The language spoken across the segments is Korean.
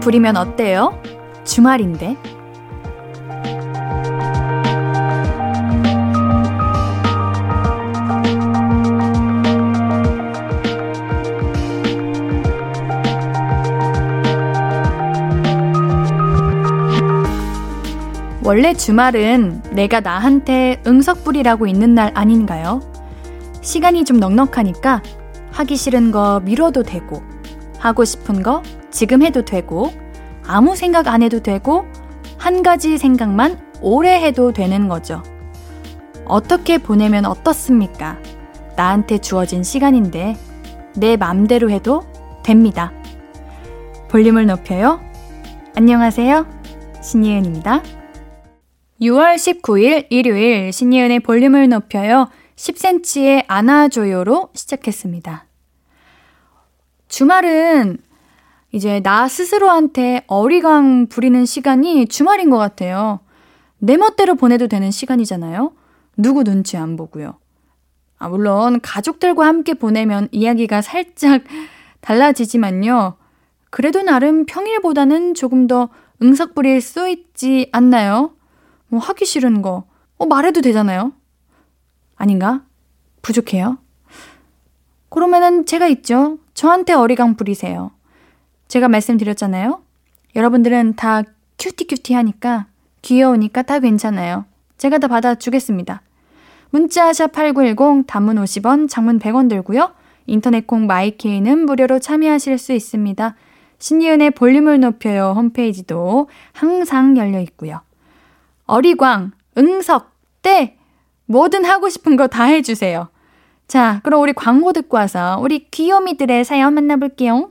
부리면 어때요? 주말인데. 원래 주말은 내가 나한테 응석불이라고 있는 날 아닌가요? 시간이 좀 넉넉하니까 하기 싫은 거 미뤄도 되고, 하고 싶은 거 지금 해도 되고, 아무 생각 안 해도 되고, 한 가지 생각만 오래 해도 되는 거죠. 어떻게 보내면 어떻습니까? 나한테 주어진 시간인데, 내 맘대로 해도 됩니다. 볼륨을 높여요. 안녕하세요. 신예은입니다. 6월 19일 일요일 신예은의 볼륨을 높여요. 10cm의 안아줘요로 시작했습니다. 주말은 이제 나 스스로한테 어리광 부리는 시간이 주말인 것 같아요. 내 멋대로 보내도 되는 시간이잖아요. 누구 눈치 안 보고요. 아, 물론 가족들과 함께 보내면 이야기가 살짝 달라지지만요. 그래도 나름 평일보다는 조금 더 응석 부릴 수 있지 않나요? 뭐 하기 싫은 거, 어, 말해도 되잖아요. 아닌가? 부족해요? 그러면은 제가 있죠. 저한테 어리광 부리세요. 제가 말씀드렸잖아요. 여러분들은 다 큐티큐티 하니까, 귀여우니까 다 괜찮아요. 제가 다 받아주겠습니다. 문자 샵8910 단문 50원, 장문 100원 들고요. 인터넷 콩 마이케이는 무료로 참여하실 수 있습니다. 신이은의 볼륨을 높여요 홈페이지도 항상 열려 있고요. 어리광, 응석, 때 뭐든 하고 싶은 거 다 해주세요. 자, 그럼 우리 광고 듣고 와서 우리 귀요미들의 사연 만나볼게요.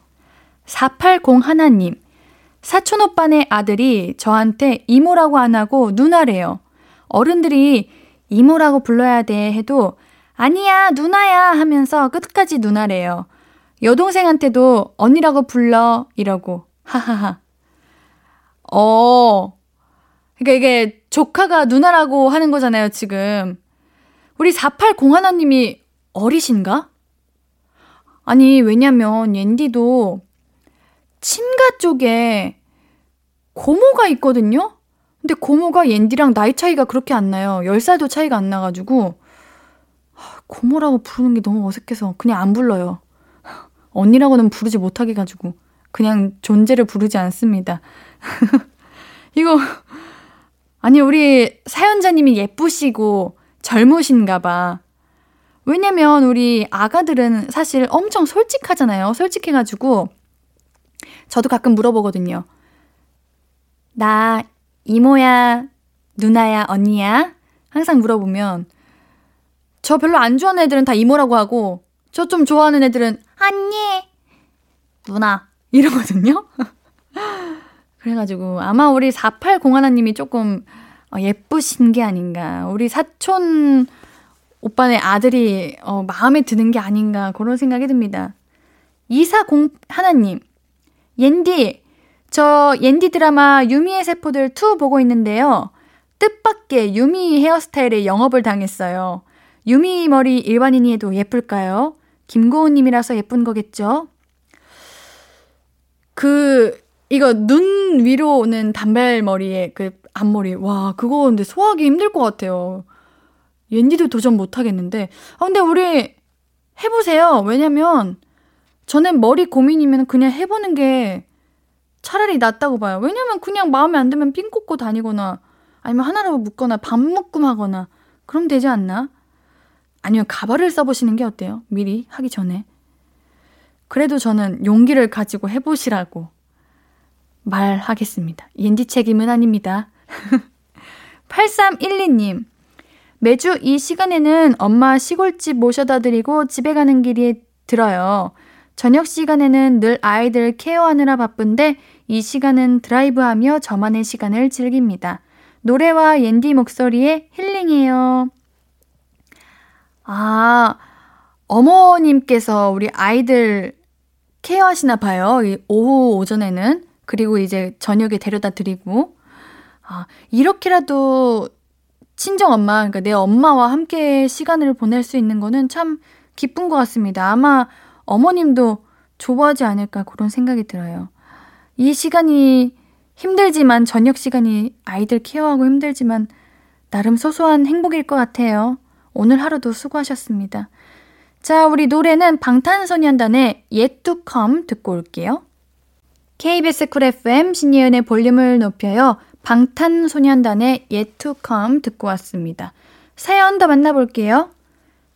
480 하나님. 사촌 오빠네 아들이 저한테 이모라고 안 하고 누나래요. 어른들이 이모라고 불러야 돼 해도 아니야, 누나야 하면서 끝까지 누나래요. 여동생한테도 언니라고 불러 이러고 하하하. 어. 그러니까 이게 조카가 누나라고 하는 거잖아요, 지금. 우리 480 하나님이 어리신가? 아니, 왜냐면 옌디도 친가 쪽에 고모가 있거든요? 근데 고모가 옌디랑 나이 차이가 그렇게 안 나요. 10살도 차이가 안 나가지고, 고모라고 부르는 게 너무 어색해서 그냥 안 불러요. 언니라고는 부르지 못하게 가지고, 그냥 존재를 부르지 않습니다. 이거, 아니, 우리 사연자님이 예쁘시고 젊으신가 봐. 왜냐면 우리 아가들은 사실 엄청 솔직하잖아요. 솔직해가지고, 저도 가끔 물어보거든요. 나 이모야, 누나야, 언니야? 항상 물어보면 저 별로 안 좋아하는 애들은 다 이모라고 하고 저 좀 좋아하는 애들은 언니, 누나 이러거든요. 그래가지고 아마 우리 480 하나님이 조금 어, 예쁘신 게 아닌가. 우리 사촌 오빠네 아들이 어, 마음에 드는 게 아닌가 그런 생각이 듭니다. 240 하나님, 옌디, 저 옌디 드라마 유미의 세포들 2 보고 있는데요. 뜻밖의 유미 헤어스타일에 영업을 당했어요. 유미 머리 일반인이 해도 예쁠까요? 김고은님이라서 예쁜 거겠죠? 그, 이거 눈 위로 오는 단발머리에 그 앞머리. 와, 그거 근데 소화하기 힘들 것 같아요. 옌디도 도전 못 하겠는데. 아, 근데 우리 해보세요. 왜냐면, 저는 머리 고민이면 그냥 해보는 게 차라리 낫다고 봐요. 왜냐면 그냥 마음에 안 들면 핀 꽂고 다니거나 아니면 하나로 묶거나 반묶음 하거나 그럼 되지 않나? 아니면 가발을 써보시는 게 어때요? 미리 하기 전에. 그래도 저는 용기를 가지고 해보시라고 말하겠습니다. 옌디 책임은 아닙니다. 8312님. 매주 이 시간에는 엄마 시골집 모셔다 드리고 집에 가는 길이 들어요. 저녁 시간에는 늘 아이들 케어하느라 바쁜데 이 시간은 드라이브하며 저만의 시간을 즐깁니다. 노래와 옌디 목소리에 힐링해요. 아, 어머님께서 우리 아이들 케어하시나 봐요. 오후, 오전에는. 그리고 이제 저녁에 데려다 드리고. 아, 이렇게라도 친정 엄마, 그러니까 내 엄마와 함께 시간을 보낼 수 있는 거는 참 기쁜 것 같습니다. 아마 어머님도 좋아하지 않을까 그런 생각이 들어요. 이 시간이 힘들지만, 저녁 시간이 아이들 케어하고 힘들지만, 나름 소소한 행복일 것 같아요. 오늘 하루도 수고하셨습니다. 자, 우리 노래는 방탄소년단의 Yet to Come 듣고 올게요. KBS Cool FM 신예은의 볼륨을 높여요. 방탄소년단의 Yet to Come 듣고 왔습니다. 사연 더 만나볼게요.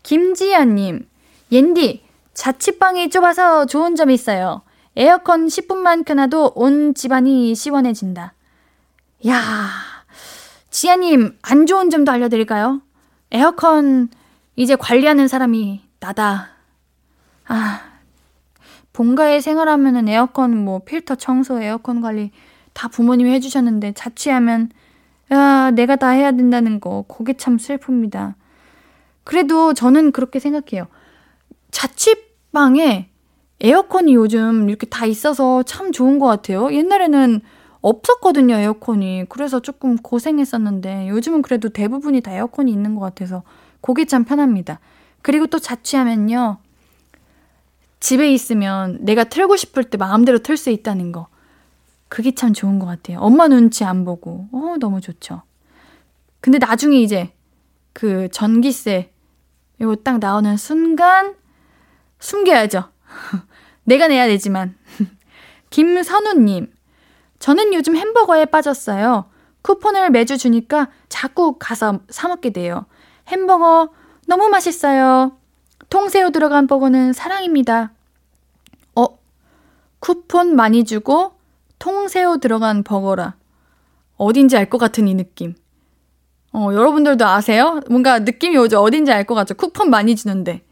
김지연님, 옌디, 자취방이 좁아서 좋은 점이 있어요. 에어컨 10분만 켜놔도 온 집안이 시원해진다. 야 지아님, 안 좋은 점도 알려드릴까요? 에어컨 이제 관리하는 사람이 나다. 아, 본가에 생활하면은 에어컨 뭐 필터 청소, 에어컨 관리 다 부모님이 해주셨는데 자취하면 야, 내가 다 해야 된다는 거, 그게 참 슬픕니다. 그래도 저는 그렇게 생각해요. 자취방에 에어컨이 요즘 이렇게 다 있어서 참 좋은 것 같아요. 옛날에는 없었거든요, 에어컨이. 그래서 조금 고생했었는데 요즘은 그래도 대부분이 다 에어컨이 있는 것 같아서 그게 참 편합니다. 그리고 또 자취하면요. 집에 있으면 내가 틀고 싶을 때 마음대로 틀 수 있다는 거. 그게 참 좋은 것 같아요. 엄마 눈치 안 보고. 어, 너무 좋죠. 근데 나중에 이제 그 전기세 이거 딱 나오는 순간 숨겨야죠. 내가 내야 되지만. 김선우님, 저는 요즘 햄버거에 빠졌어요. 쿠폰을 매주 주니까 자꾸 가서 사먹게 돼요. 햄버거 너무 맛있어요. 통새우 들어간 버거는 사랑입니다. 어, 쿠폰 많이 주고 통새우 들어간 버거라. 어딘지 알 것 같은 이 느낌. 어, 여러분들도 아세요? 뭔가 느낌이 오죠? 어딘지 알 것 같죠? 쿠폰 많이 주는데.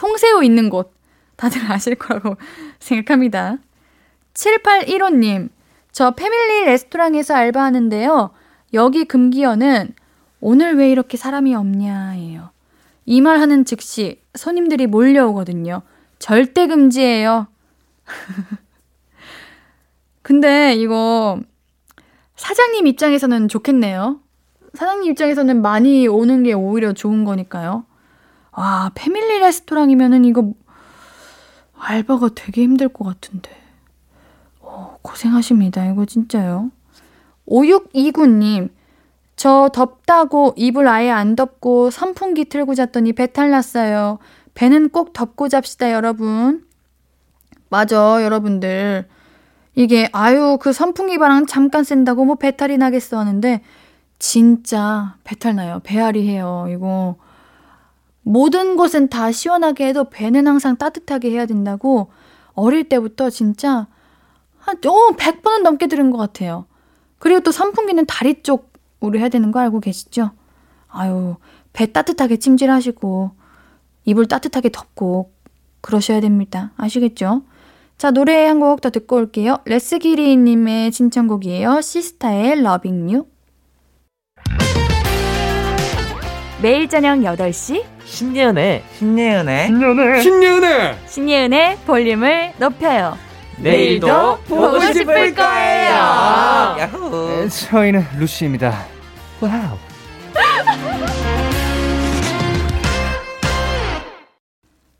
통새우 있는 곳. 다들 아실 거라고 생각합니다. 7815님, 저 패밀리 레스토랑에서 알바하는데요. 여기 금기어는 오늘 왜 이렇게 사람이 없냐예요. 이 말 하는 즉시 손님들이 몰려오거든요. 절대 금지예요. 근데 이거 사장님 입장에서는 좋겠네요. 사장님 입장에서는 많이 오는 게 오히려 좋은 거니까요. 와, 패밀리 레스토랑이면은 이거 알바가 되게 힘들 것 같은데. 어, 고생하십니다. 이거 진짜요. 5629님, 저 덥다고 이불 아예 안 덮고 선풍기 틀고 잤더니 배탈 났어요. 배는 꼭 덮고 잡시다, 여러분. 맞아, 여러분들. 이게, 아유, 그 선풍기 바람 잠깐 쐰다고 뭐 배탈이 나겠어 하는데, 진짜 배탈 나요. 배앓이 해요. 이거. 모든 곳은 다 시원하게 해도 배는 항상 따뜻하게 해야 된다고 어릴 때부터 진짜 한, 어, 100번은 넘게 들은 것 같아요. 그리고 또 선풍기는 다리 쪽으로 해야 되는 거 알고 계시죠? 아유, 배 따뜻하게 찜질하시고, 이불 따뜻하게 덮고, 그러셔야 됩니다. 아시겠죠? 자, 노래 한 곡 더 듣고 올게요. 레스기리님의 신청곡이에요. 시스타의 러빙 유. 매일 저녁 8시 신예은의 신예은의 신예은의 신예은의 신예은의 볼륨을 높여요. 내일도 보고 싶을 거예요. 야호. 저희는 LUCY입니다. 와우.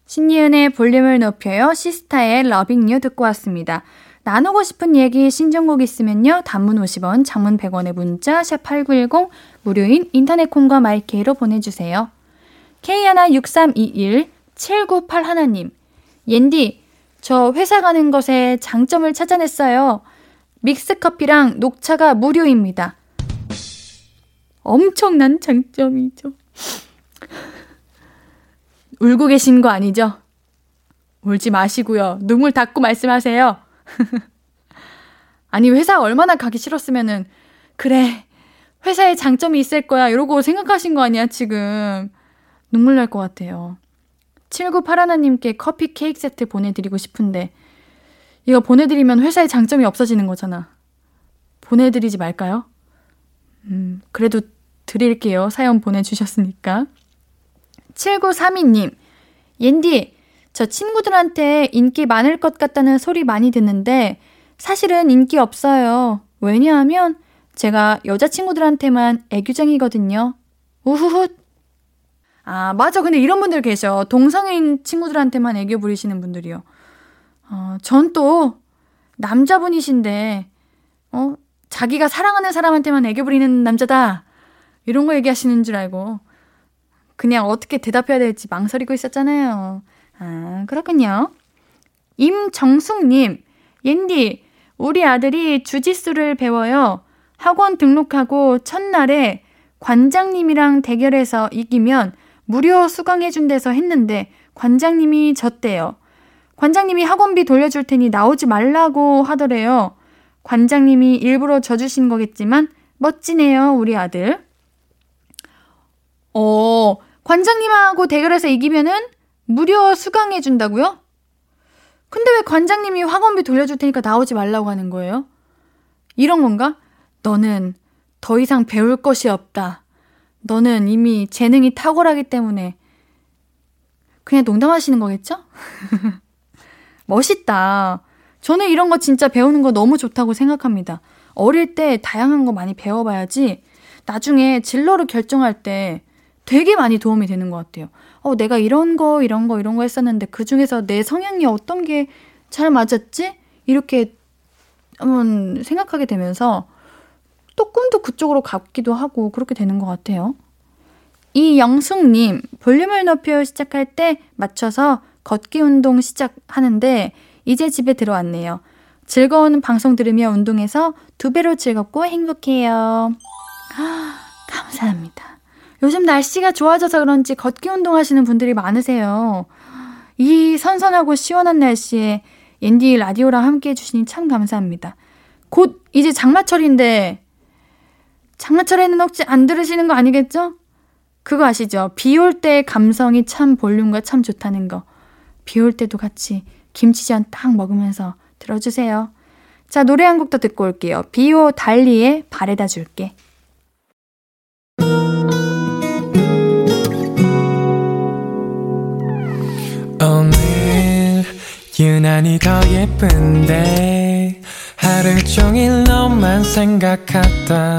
신예은의 볼륨을 높여요. 시스타의 Loving U 듣고 왔습니다. 나누고 싶은 얘기 신청곡 있으면요. 단문 50원, 장문 100원의 문자 샵8910 무료인 인터넷 콩과 마이케이로 보내 주세요. K16321 7981님 옌디 저 회사 가는 것에 장점을 찾아냈어요. 믹스커피랑 녹차가 무료입니다. 엄청난 장점이죠. 울고 계신 거 아니죠? 울지 마시고요. 눈물 닦고 말씀하세요. 아니, 회사 얼마나 가기 싫었으면은, 그래, 회사에 장점이 있을 거야. 이러고 생각하신 거 아니야, 지금. 눈물 날 것 같아요. 7981님께 커피 케이크 세트 보내드리고 싶은데, 이거 보내드리면 회사의 장점이 없어지는 거잖아. 보내드리지 말까요? 음, 그래도 드릴게요. 사연 보내주셨으니까. 7932님, 옌디, 저 친구들한테 인기 많을 것 같다는 소리 많이 듣는데, 사실은 인기 없어요. 왜냐하면 제가 여자친구들한테만 애교쟁이거든요. 우후훗. 아, 맞아. 근데 이런 분들 계셔. 동성애인 친구들한테만 애교 부리시는 분들이요. 어, 전 또 남자분이신데, 어, 자기가 사랑하는 사람한테만 애교 부리는 남자다. 이런 거 얘기하시는 줄 알고. 그냥 어떻게 대답해야 될지 망설이고 있었잖아요. 아, 그렇군요. 임정숙님, 옌디, 우리 아들이 주짓수를 배워요. 학원 등록하고 첫날에 관장님이랑 대결해서 이기면 무료 수강해준대서 했는데 관장님이 졌대요. 관장님이 학원비 돌려줄 테니 나오지 말라고 하더래요. 관장님이 일부러 져주신 거겠지만 멋지네요, 우리 아들. 어, 관장님하고 대결해서 이기면은 무료 수강해 준다고요? 근데 왜 관장님이 학원비 돌려줄 테니까 나오지 말라고 하는 거예요? 이런 건가? 너는 더 이상 배울 것이 없다. 너는 이미 재능이 탁월하기 때문에 그냥 농담하시는 거겠죠? 멋있다. 저는 이런 거 진짜 배우는 거 너무 좋다고 생각합니다. 어릴 때 다양한 거 많이 배워봐야지 나중에 진로를 결정할 때 되게 많이 도움이 되는 것 같아요. 어, 내가 이런 거, 이런 거, 이런 거 했었는데 그 중에서 내 성향이 어떤 게 잘 맞았지? 이렇게 한번 생각하게 되면서 또 꿈도 그쪽으로 갔기도 하고 그렇게 되는 것 같아요. 이영숙님, 볼륨을 높여 시작할 때 맞춰서 걷기 운동 시작하는데 이제 집에 들어왔네요. 즐거운 방송 들으며 운동해서 두 배로 즐겁고 행복해요. 아, 감사합니다. 요즘 날씨가 좋아져서 그런지 걷기 운동하시는 분들이 많으세요. 이 선선하고 시원한 날씨에 옌디 라디오랑 함께 해주시니 참 감사합니다. 곧 이제 장마철인데 장마철에는 혹시 안 들으시는 거 아니겠죠? 그거 아시죠? 비 올때 감성이 참 볼륨과 참 좋다는 거. 비 올 때도 같이 김치전 딱 먹으면서 들어주세요. 자, 노래 한 곡 더 듣고 올게요. 비오 달리의 바래다 줄게. 오늘 유난히 더 예쁜데 하루 종일 너만 생각하다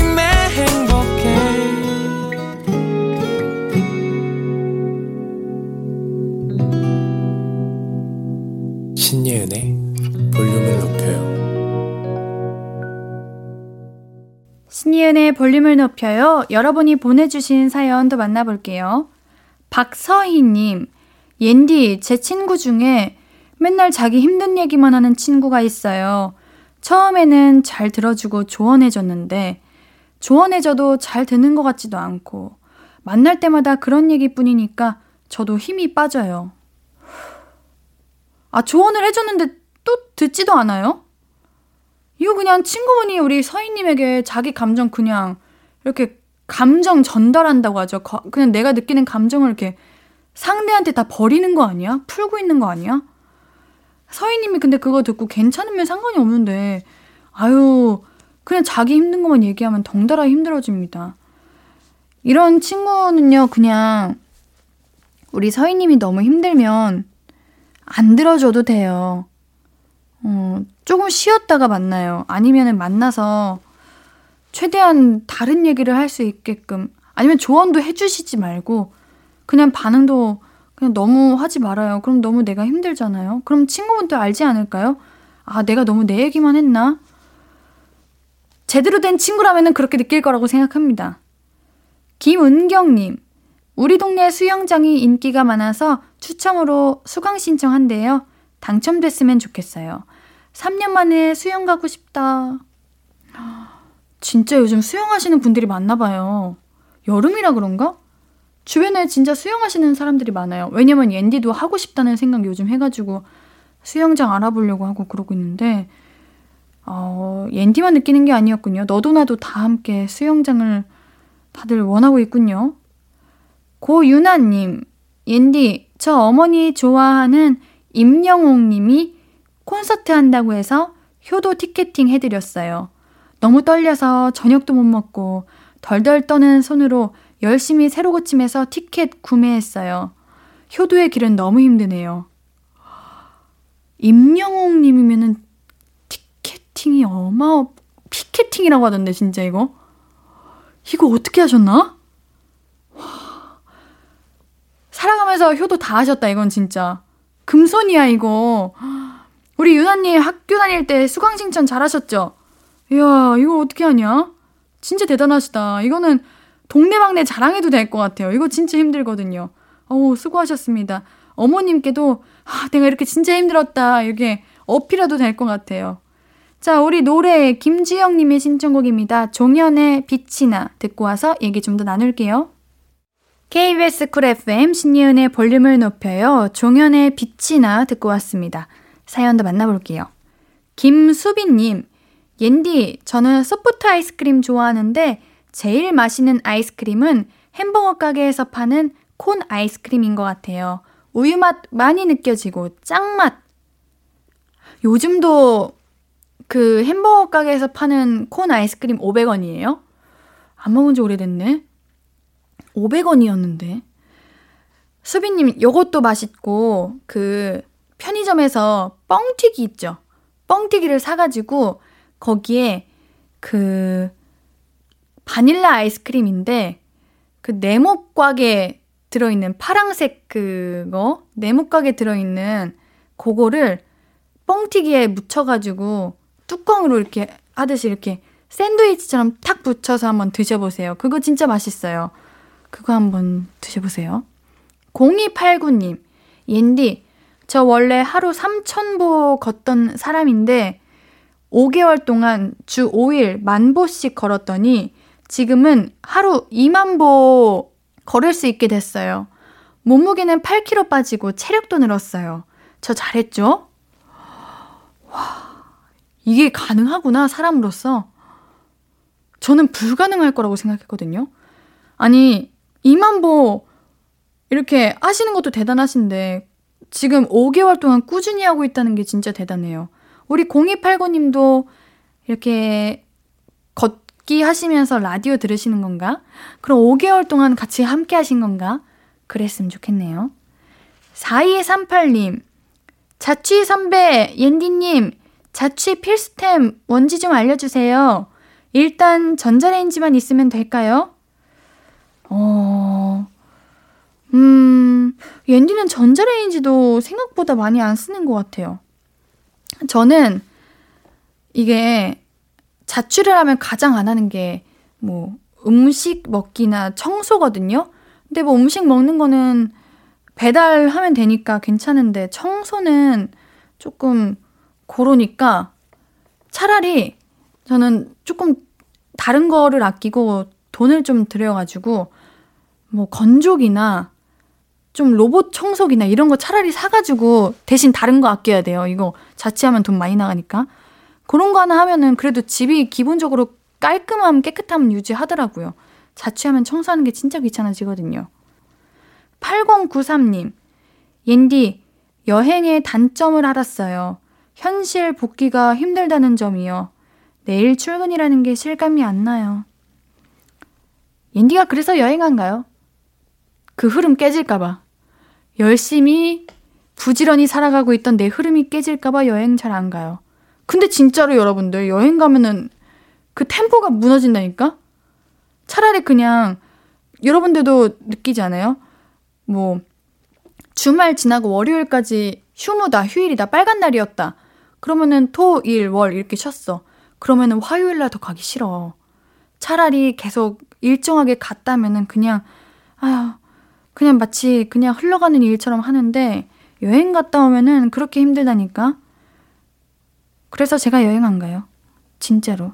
신예은의 볼륨을 높여요 신이은의 볼륨을 높여요. 여러분이 보내주신 사연도 만나볼게요. 박서희님, 옌디, 제 친구 중에 맨날 자기 힘든 얘기만 하는 친구가 있어요. 처음에는 잘 들어주고 조언해줬는데, 조언해줘도 잘 듣는 것 같지도 않고, 만날 때마다 그런 얘기뿐이니까 저도 힘이 빠져요. 아, 조언을 해줬는데 또 듣지도 않아요? 이거 그냥 친구분이 우리 서희님에게 자기 감정 그냥 이렇게 감정 전달한다고 하죠. 거, 그냥 내가 느끼는 감정을 이렇게 상대한테 다 버리는 거 아니야? 풀고 있는 거 아니야? 서희님이 근데 그거 듣고 괜찮으면 상관이 없는데, 아유, 그냥 자기 힘든 것만 얘기하면 덩달아 힘들어집니다. 이런 친구는요, 그냥 우리 서희님이 너무 힘들면 안 들어줘도 돼요. 어, 조금 쉬었다가 만나요. 아니면은 만나서 최대한 다른 얘기를 할 수 있게끔 아니면 조언도 해주시지 말고 그냥 반응도 그냥 너무 하지 말아요. 그럼 너무 내가 힘들잖아요. 그럼 친구분도 알지 않을까요? 아, 내가 너무 내 얘기만 했나? 제대로 된 친구라면 그렇게 느낄 거라고 생각합니다. 김은경님, 우리 동네 수영장이 인기가 많아서 추첨으로 수강 신청한대요. 당첨됐으면 좋겠어요. 3년 만에 수영 가고 싶다. 진짜 요즘 수영하시는 분들이 많나 봐요. 여름이라 그런가? 주변에 진짜 수영하시는 사람들이 많아요. 왜냐면 옌디도 하고 싶다는 생각 요즘 해가지고 수영장 알아보려고 하고 그러고 있는데, 어, 옌디만 느끼는 게 아니었군요. 너도 나도 다 함께 수영장을 다들 원하고 있군요. 고유나님, 옌디, 저 어머니 좋아하는 임영웅 님이 콘서트 한다고 해서 효도 티켓팅 해드렸어요. 너무 떨려서 저녁도 못 먹고 덜덜 떠는 손으로 열심히 새로 고침해서 티켓 구매했어요. 효도의 길은 너무 힘드네요. 임영웅 님이면은 티켓팅이 어마, 피켓팅이라고 하던데, 진짜 이거. 이거 어떻게 하셨나? 살아가면서 효도 다 하셨다, 이건 진짜. 금손이야, 이거. 우리 유나님 학교 다닐 때 수강신청 잘하셨죠? 이야, 이걸 어떻게 하냐? 진짜 대단하시다. 이거는 동네방네 자랑해도 될 것 같아요. 이거 진짜 힘들거든요. 어우, 수고하셨습니다. 어머님께도, 아, 내가 이렇게 진짜 힘들었다. 이게 어필해도 될 것 같아요. 자, 우리 노래 김지영님의 신청곡입니다. 종현의 빛이나 듣고 와서 얘기 좀 더 나눌게요. KBS 쿨 FM 신예은의 볼륨을 높여요. 종현의 빛이나 듣고 왔습니다. 사연도 만나볼게요. 김수빈님, 옌디, 저는 소프트 아이스크림 좋아하는데 제일 맛있는 아이스크림은 햄버거 가게에서 파는 콘 아이스크림인 것 같아요. 우유 맛 많이 느껴지고 짱맛. 요즘도 그 햄버거 가게에서 파는 콘 아이스크림 500원이에요? 안 먹은 지 오래됐네. 500원이었는데. 수빈님, 요것도 맛있고, 그, 편의점에서 뻥튀기 있죠? 뻥튀기를 사가지고, 거기에 그, 바닐라 아이스크림인데, 그 네모곽에 들어있는 파랑색 그거, 네모곽에 들어있는 그거를 뻥튀기에 묻혀가지고, 뚜껑으로 이렇게 하듯이 이렇게 샌드위치처럼 탁 붙여서 한번 드셔보세요. 그거 진짜 맛있어요. 그거 한번 드셔보세요. 0289님, 옌디, 저 원래 하루 3,000보 걷던 사람인데, 5개월 동안 주 5일 만보씩 걸었더니, 지금은 하루 2만 보 걸을 수 있게 됐어요. 몸무게는 8kg 빠지고 체력도 늘었어요. 저 잘했죠? 와, 이게 가능하구나, 사람으로서. 저는 불가능할 거라고 생각했거든요. 아니, 2만 보 이렇게 하시는 것도 대단하신데 지금 5개월 동안 꾸준히 하고 있다는 게 진짜 대단해요. 우리 0289님도 이렇게 걷기 하시면서 라디오 들으시는 건가? 그럼 5개월 동안 같이 함께 하신 건가? 그랬으면 좋겠네요. 4238님, 자취 선배, 옌디님, 자취 필수템 뭔지 좀 알려주세요. 일단 전자레인지만 있으면 될까요? 어, 음, 옌디는 전자레인지도 생각보다 많이 안 쓰는 것 같아요. 저는 이게 자취를 하면 가장 안 하는 게 뭐 음식 먹기나 청소거든요. 근데 뭐 음식 먹는 거는 배달하면 되니까 괜찮은데 청소는 조금 고르니까 차라리 저는 조금 다른 거를 아끼고 돈을 좀 들여가지고 뭐 건조기나 좀 로봇 청소기나 이런 거 차라리 사가지고 대신 다른 거 아껴야 돼요. 이거 자취하면 돈 많이 나가니까. 그런 거 하나 하면은 그래도 집이 기본적으로 깔끔함, 깨끗함 유지하더라고요. 자취하면 청소하는 게 진짜 귀찮아지거든요. 8093님, 옌디, 여행의 단점을 알았어요. 현실 복귀가 힘들다는 점이요. 내일 출근이라는 게 실감이 안 나요. 옌디가 그래서 여행한가요? 그 흐름 깨질까봐. 열심히 부지런히 살아가고 있던 내 흐름이 깨질까봐 여행 잘 안 가요. 근데 진짜로 여러분들 여행 가면은 그 템포가 무너진다니까? 차라리 그냥 여러분들도 느끼지 않아요? 뭐 주말 지나고 월요일까지 휴무다, 휴일이다, 빨간 날이었다. 그러면은 토, 일, 월 이렇게 쉬었어. 그러면은 화요일 날 더 가기 싫어. 차라리 계속 일정하게 갔다면은 그냥 아휴 그냥 마치 그냥 흘러가는 일처럼 하는데 여행 갔다 오면은 그렇게 힘들다니까. 그래서 제가 여행 안 가요. 진짜로.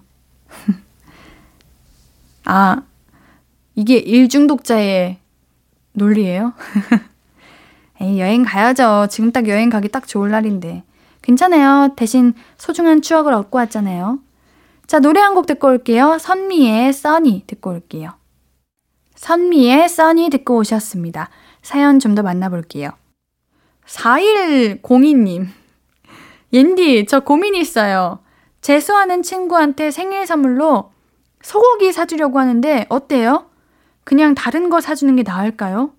아, 이게 일중독자의 논리예요? 에이, 여행 가야죠. 지금 딱 여행 가기 딱 좋을 날인데. 괜찮아요. 대신 소중한 추억을 얻고 왔잖아요. 자, 노래 한 곡 듣고 올게요. 선미의 써니 듣고 올게요. 선미의 써니 듣고 오셨습니다. 사연 좀 더 만나볼게요. 4102님. 옌디, 저 고민이 있어요. 재수하는 친구한테 생일 선물로 소고기 사주려고 하는데 어때요? 그냥 다른 거 사주는 게 나을까요?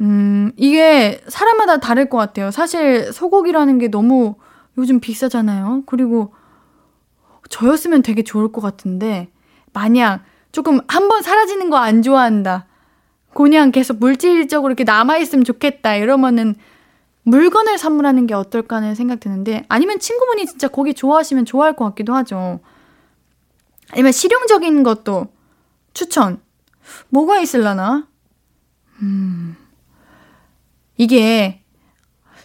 음, 이게 사람마다 다를 것 같아요. 사실 소고기라는 게 너무 요즘 비싸잖아요. 그리고 저였으면 되게 좋을 것 같은데, 만약 조금 한 번 사라지는 거 안 좋아한다. 그냥 계속 물질적으로 이렇게 남아있으면 좋겠다. 이러면은 물건을 선물하는 게 어떨까 하는 생각 드는데, 아니면 친구분이 진짜 고기 좋아하시면 좋아할 것 같기도 하죠. 아니면 실용적인 것도 추천. 뭐가 있을라나? 음. 이게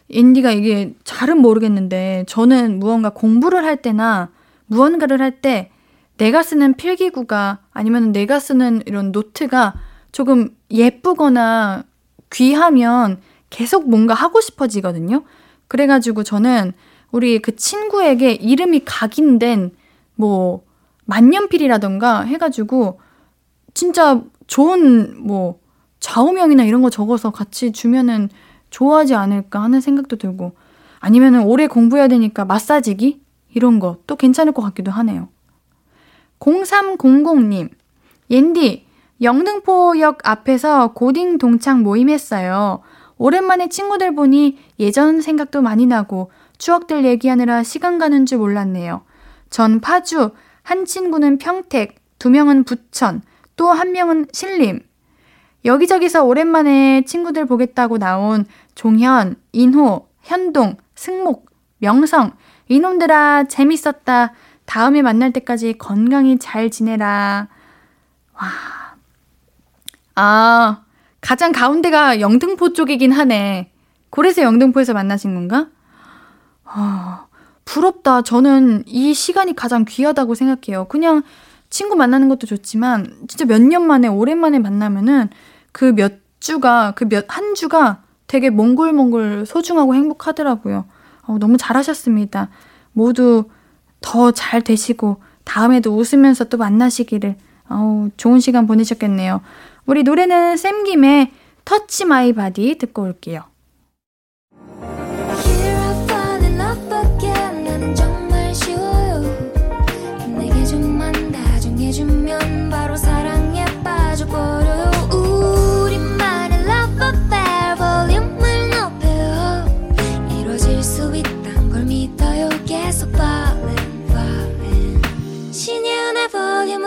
인디가 이게 잘은 모르겠는데 저는 무언가 공부를 할 때나 무언가를 할 때 내가 쓰는 필기구가 아니면 내가 쓰는 이런 노트가 조금 예쁘거나 귀하면 계속 뭔가 하고 싶어지거든요. 그래가지고 저는 우리 그 친구에게 이름이 각인된 뭐 만년필이라던가 해가지고 진짜 좋은 뭐 좌우명이나 이런 거 적어서 같이 주면은 좋아하지 않을까 하는 생각도 들고 아니면은 오래 공부해야 되니까 마사지기 이런 거 또 괜찮을 것 같기도 하네요. 0300님, 옌디, 영등포역 앞에서 고딩 동창 모임 했어요. 오랜만에 친구들 보니 예전 생각도 많이 나고 추억들 얘기하느라 시간 가는 줄 몰랐네요. 전 파주, 한 친구는 평택, 두 명은 부천, 또 한 명은 신림. 여기저기서 오랜만에 친구들 보겠다고 나온 종현, 인호, 현동, 승목, 명성, 이놈들아, 재밌었다. 다음에 만날 때까지 건강히 잘 지내라. 와. 아, 가장 가운데가 영등포 쪽이긴 하네. 그래서 영등포에서 만나신 건가? 아, 부럽다. 저는 이 시간이 가장 귀하다고 생각해요. 그냥 친구 만나는 것도 좋지만, 진짜 몇 년 만에, 오랜만에 만나면은 그 몇 주가, 그 몇, 한 주가 되게 몽골몽골 소중하고 행복하더라고요. 어, 너무 잘하셨습니다. 모두 더 잘 되시고, 다음에도 웃으면서 또 만나시기를, 어우, 좋은 시간 보내셨겠네요. 우리 노래는 샘김의 Touch My Body 듣고 올게요.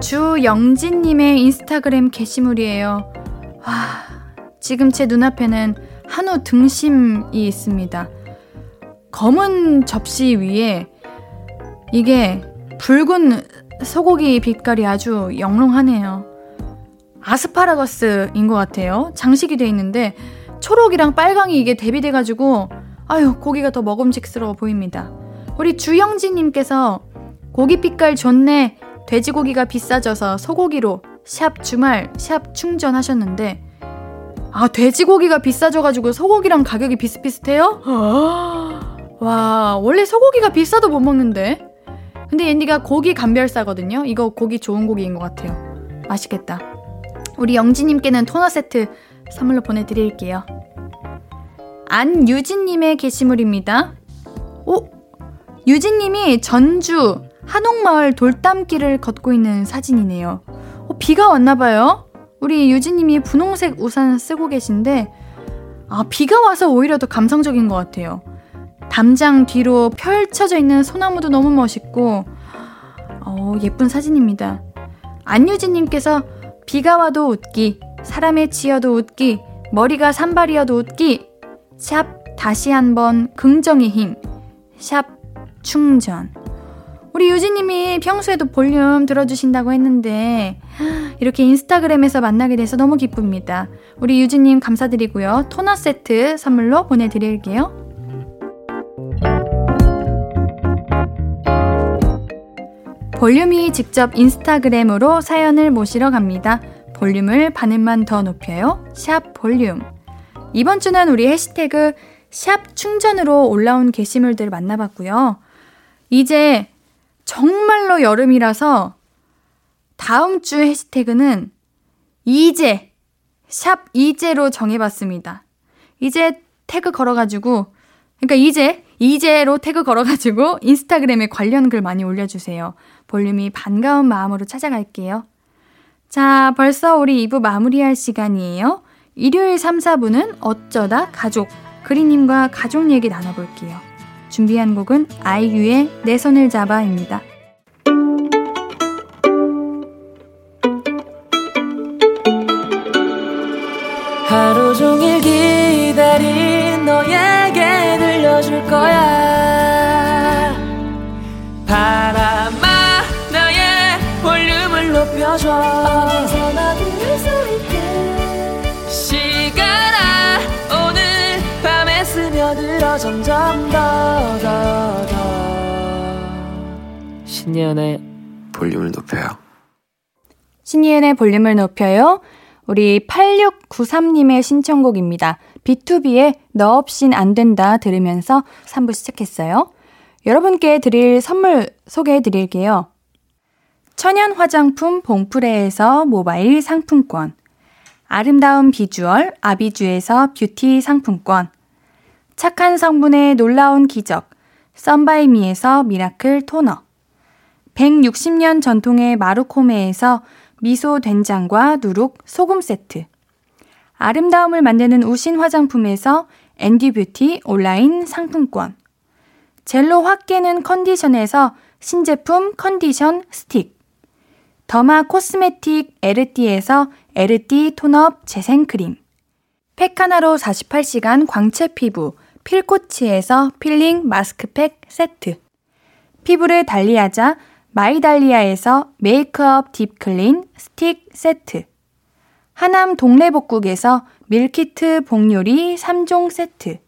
주영진님의 인스타그램 게시물이에요. 와, 지금 제 눈앞에는 한우 등심이 있습니다. 검은 접시 위에 이게 붉은 소고기 빛깔이 아주 영롱하네요. 아스파라거스인 것 같아요. 장식이 돼 있는데 초록이랑 빨강이 이게 대비돼가지고 아유 고기가 더 먹음직스러워 보입니다. 우리 주영진님께서 고기 빛깔 좋네 돼지고기가 비싸져서 소고기로 샵 주말 샵 충전하셨는데 아 돼지고기가 비싸져가지고 소고기랑 가격이 비슷비슷해요? 와 원래 소고기가 비싸도 못 먹는데? 근데 앤디가 고기 감별사거든요. 이거 고기 좋은 고기인 것 같아요. 맛있겠다. 우리 영지님께는 토너 세트 선물로 보내드릴게요. 안유진님의 게시물입니다. 오 유진님이 전주 한옥마을 돌담길을 걷고 있는 사진이네요. 어, 비가 왔나봐요. 우리 유진님이 분홍색 우산 쓰고 계신데, 아, 비가 와서 오히려 더 감성적인 것 같아요. 담장 뒤로 펼쳐져 있는 소나무도 너무 멋있고, 어, 예쁜 사진입니다. 안유진님께서 비가 와도 웃기, 사람에 치여도 웃기, 머리가 산발이어도 웃기, 샵 다시 한번 긍정의 힘, 샵 충전. 우리 유진님이 평소에도 볼륨 들어주신다고 했는데, 이렇게 인스타그램에서 만나게 돼서 너무 기쁩니다. 우리 유진님 감사드리고요. 토너 세트 선물로 보내드릴게요. 볼륨이 직접 인스타그램으로 사연을 모시러 갑니다. 볼륨을 반음만 더 높여요. 샵 볼륨. 이번 주는 우리 해시태그 샵 충전으로 올라온 게시물들 만나봤고요. 이제 정말로 여름이라서 다음 주 해시태그는 이제, 샵 이제로 정해봤습니다. 이제 태그 걸어가지고, 그러니까 이제, 이제로 태그 걸어가지고 인스타그램에 관련 글 많이 올려주세요. 볼륨이 반가운 마음으로 찾아갈게요. 자, 벌써 우리 2부 마무리할 시간이에요. 일요일 3, 4부는 어쩌다 가족, 그리님과 가족 얘기 나눠볼게요. 준비한 곡은 아이유의 내 손을 잡아입니다. 하루 종일 기다린 너에게 들려줄 거야 바람아 나의 볼륨을 높여줘 점점 더 더 더 신예은의 볼륨을 높여요. 신이은의 볼륨을 높여요. 우리 8693님의 신청곡입니다. B2B의 너 없인 안 된다 들으면서 3부 시작했어요. 여러분께 드릴 선물 소개해 드릴게요. 천연 화장품 봉프레에서 모바일 상품권. 아름다운 비주얼 아비주에서 뷰티 상품권. 착한 성분의 놀라운 기적. 썬바이미에서 miracle 토너. 160년 전통의 마루코메에서 미소 된장과 누룩 소금 세트. 아름다움을 만드는 우신 화장품에서 앤디뷰티 온라인 상품권. 젤로 확 깨는 컨디션에서 신제품 컨디션 스틱. derma cosmetic 에르띠에서 에르띠 tone-up 재생크림. 팩 하나로 48시간 광채 피부 필코치에서 필링 마스크팩 세트. 피부를 달리하자 마이달리아에서 메이크업 deep clean 스틱 세트. 하남 동래복국에서 밀키트 복요리 3종 세트.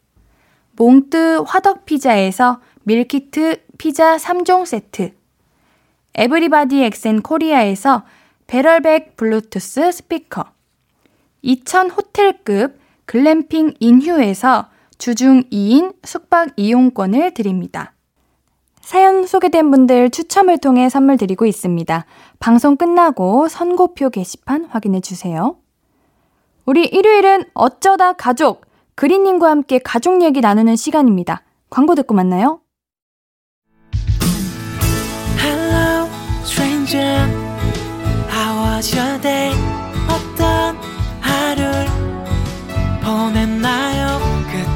몽뜨 화덕피자에서 밀키트 피자 3종 세트. 에브리바디 엑센 코리아에서 배럴백 블루투스 스피커. 2000 호텔급 글램핑 인휴에서 주중 2인 숙박 이용권을 드립니다. 사연 소개된 분들 추첨을 통해 선물 드리고 있습니다. 방송 끝나고 선곡표 게시판 확인해 주세요. 우리 일요일은 어쩌다 가족, 그리님과 함께 가족 얘기 나누는 시간입니다. 광고 듣고 만나요. Hello, stranger. How was your day? 어떤 하루를 보냈나요?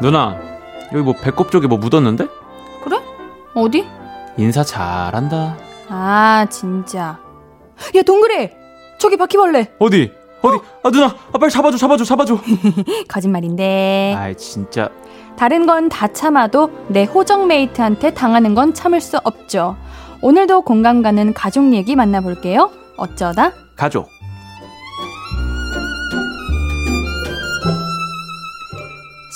누나 여기 뭐 배꼽 쪽에 뭐 묻었는데? 그래? 어디? 인사 잘한다 아, 진짜. 야, 동그래! 저기 바퀴벌레! 어디? 어디? 아 누나 아 빨리 잡아줘 잡아줘 잡아줘 거짓말인데. 아이 진짜 다른 건 다 참아도 내 호정 메이트한테 당하는 건 참을 수 없죠. 오늘도 공감 가는 가족 얘기 만나볼게요. 어쩌다 가족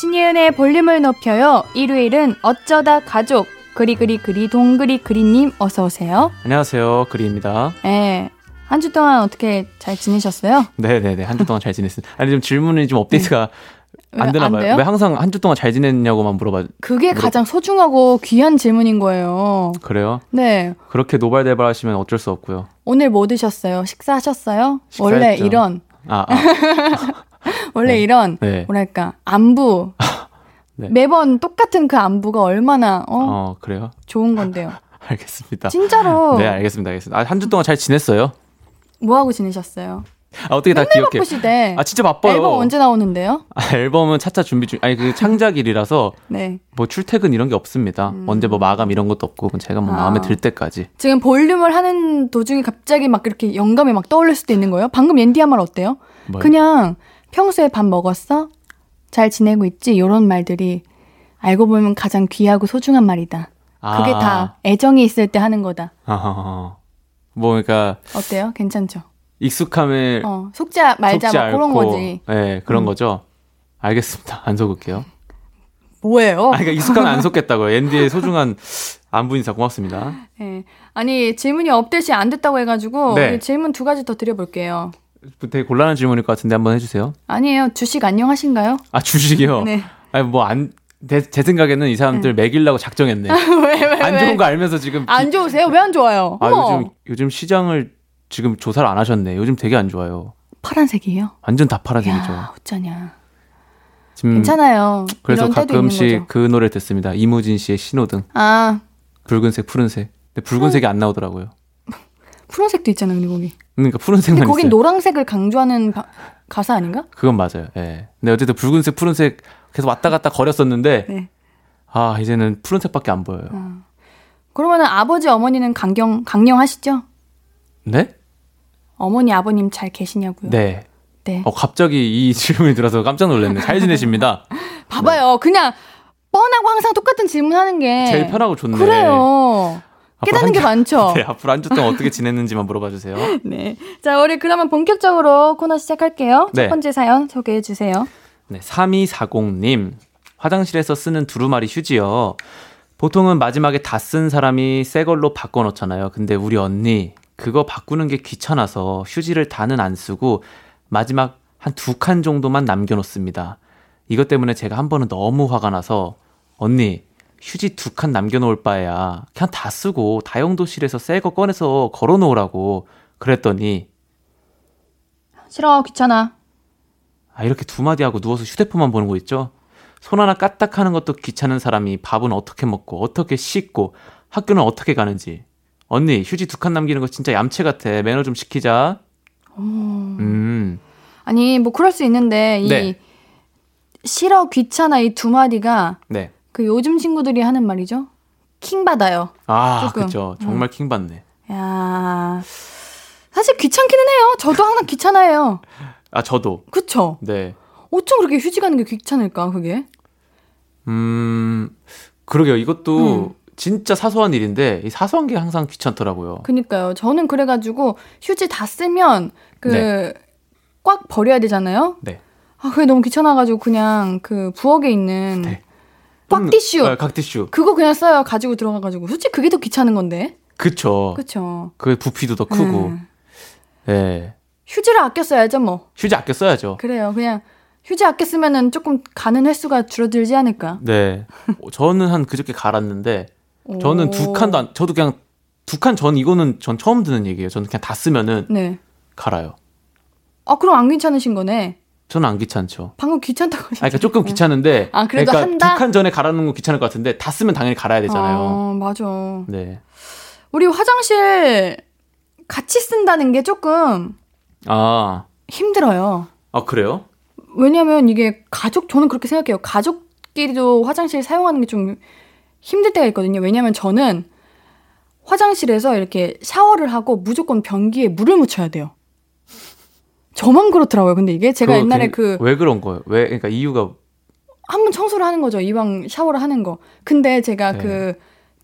신예은의 볼륨을 높여요. 일요일은 어쩌다 가족 그리 그리 그리 동그리 그리님 어서 오세요. 안녕하세요 그리입니다 예. 한주 동안 어떻게 잘 지내셨어요? 네네네. 한 주 동안 잘 지냈습니다. 아니, 좀 질문이 좀 업데이트가 왜안 되나 안 봐요. 돼요? 왜 항상 한 주 동안 잘 지냈냐고만 물어봐. 그게 물어- 가장 소중하고 귀한 질문인 거예요. 그래요? 네. 그렇게 노발대발 하시면 어쩔 수 없고요. 오늘 뭐 드셨어요? 식사하셨어요? 식사했죠. 원래 이런, 아, 아 원래 네. 이런, 네. 뭐랄까, 안부. 네. 매번 똑같은 그 안부가 얼마나, 어, 어, 그래요? 좋은 건데요. 알겠습니다. 진짜로. 네, 알겠습니다. 알겠습니다. 아, 한 주 동안 잘 지냈어요? 뭐 하고 지내셨어요? 아, 어떻게 다 기억해? 바쁘시대. 아, 진짜 바빠요. 앨범 언제 나오는데요? 아, 앨범은 차차 준비 중, 아니, 그 창작일이라서 네. 뭐 출퇴근 이런 게 없습니다. 언제 뭐 마감 이런 것도 없고, 제가 뭐 음. 아. 마음에 들 때까지. 지금 볼륨을 하는 도중에 갑자기 막 이렇게 영감이 막 떠올릴 수도 있는 거예요. 방금 옌디 한 말 어때요? 뭐 그냥 평소에 밥 먹었어? 잘 지내고 있지? 이런 말들이 알고 보면 가장 귀하고 소중한 말이다. 그게 다 애정이 있을 때 하는 거다. 아, 뭐, 그러니까, 어때요? 괜찮죠? 익숙함을 어, 속자 말자 속지 막 그런 않고, 거지. 네, 그런 음. 거죠. 알겠습니다. 안 속을게요. 뭐예요? 아, 그러니까 익숙하면 안 속겠다고요. 앤디의 소중한 안부 인사 고맙습니다. 예. 아니 질문이 업데이트 안 됐다고 해가지고 네. 질문 두 가지 더 드려볼게요. 되게 gon란한 질문일 것 같은데 한번 해주세요. 아니에요. 주식 안녕하신가요? 아, 주식이요? 네. 아니, 뭐, 안, 제, 제 생각에는 이 사람들 먹이려고 작정했네. 왜, 왜, 안 왜? 좋은 거 알면서 지금. 기- 안 좋으세요? 왜 안 좋아요? 아, 어머. 요즘, 요즘 시장을 지금 조사를 안 하셨네. 요즘 되게 안 좋아요. 파란색이에요? 완전 다 파란색이죠. 야, 어쩌냐. 지금 괜찮아요. 그래서 가끔씩. 그 노래 듣습니다. 이무진 씨의 신호등. 아, 붉은색, 푸른색. 근데 붉은색이 안 나오더라고요. 푸른색도 있잖아, 근데 거기. 그러니까 푸른색만 근데 거긴 있어요. 노란색을 강조하는 바- 가사 아닌가? 그건 맞아요. 예. 근데 어쨌든 붉은색, 푸른색 계속 왔다 갔다 거렸었는데 네. 아 이제는 푸른색밖에 안 보여요. 그러면은 아버지, 어머니는 강경, 강령하시죠? 네? 어머니, 아버님 잘 계시냐고요? 네. 네. 어 갑자기 이 질문이 들어서 깜짝 놀랐네. 잘 지내십니다. 봐봐요. 그냥 뻔하고 항상 똑같은 질문 하는 게. 제일 편하고 좋네. 그래요. 깨닫는 게 많죠? 네, 앞으로 한 주 동안 어떻게 지냈는지만 물어봐 주세요. 네. 자, 우리 그러면 본격적으로 코너 시작할게요. 네. 첫 번째 사연 소개해 주세요. 네, 3240님. 화장실에서 쓰는 두루마리 휴지요. 보통은 마지막에 다 쓴 사람이 새 걸로 바꿔 놓잖아요. 근데 우리 언니, 그거 바꾸는 게 귀찮아서 휴지를 다는 안 쓰고 마지막 한 두 칸 정도만 남겨 놓습니다. 이것 때문에 제가 한 번은 너무 화가 나서 언니, 휴지 두 칸 남겨놓을 바에야 그냥 다 쓰고 다용도실에서 새 거 꺼내서 걸어놓으라고 그랬더니 싫어, 귀찮아. 아, 이렇게 두 마디 하고 누워서 휴대폰만 보는 거 있죠? 손 하나 까딱하는 것도 귀찮은 사람이 밥은 어떻게 먹고, 어떻게 씻고, 학교는 어떻게 가는지. 언니, 휴지 두 칸 남기는 거 진짜 얌체 같아. 매너 좀 시키자. 음, 아니, 뭐 그럴 수 있는데 이 네. 싫어, 귀찮아 이 두 마디가 네. 그 요즘 친구들이 하는 말이죠. 킹 받아요. 아. 그죠. 정말 킹받네. 야. 사실 귀찮기는 해요. 저도 항상 귀찮아해요. 아, 저도. 그쵸? 네. 어쩜 그렇게 휴지 가는 게 귀찮을까, 그게? 음, 그러게요. 이것도 음. 진짜 사소한 일인데, 이 사소한 게 항상 귀찮더라고요. 그니까요. 저는 그래가지고 휴지 다 쓰면 그, 네. 꽉 버려야 되잖아요? 네. 아, 그게 너무 귀찮아가지고 그냥 그 부엌에 있는 네. 꽉 티슈. 아, 각티슈. 그거 그냥 써요. 가지고 들어가가지고. 솔직히 그게 더 귀찮은 건데. 그쵸. 그쵸. 그 부피도 더 크고. 음. 네. 휴지를 아껴 써야죠, 뭐. 휴지 아껴 써야죠. 그래요. 그냥 휴지 아껴 쓰면은 조금 가는 횟수가 줄어들지 않을까. 네. 어, 저는 한 그저께 갈았는데 저는 두 칸도 안 저도 그냥 두 칸 전 이거는 전 처음 듣는 얘기예요. 저는 그냥 다 쓰면은 네. 갈아요. 아, 그럼 안 귀찮으신 거네. 저는 안 귀찮죠. 방금 귀찮다고 아, 그러니까 조금 귀찮은데. 아, 그래도 그러니까? 두칸 전에 갈아놓는 건 귀찮을 것 같은데 다 쓰면 당연히 갈아야 되잖아요. 어, 맞아. 네. 우리 화장실 같이 쓴다는 게 조금 아, 힘들어요. 아 그래요? 왜냐면 이게 가족, 저는 그렇게 생각해요. 가족끼리도 화장실 사용하는 게 좀 힘들 때가 있거든요. 왜냐면 저는 화장실에서 이렇게 샤워를 하고 무조건 변기에 물을 묻혀야 돼요. 저만 그렇더라고요. 근데 이게 제가 옛날에 그- 그왜 그런 거예요? 왜 그러니까 이유가 한번 청소를 하는 거죠. 이왕 샤워를 하는 거. 근데 제가 네.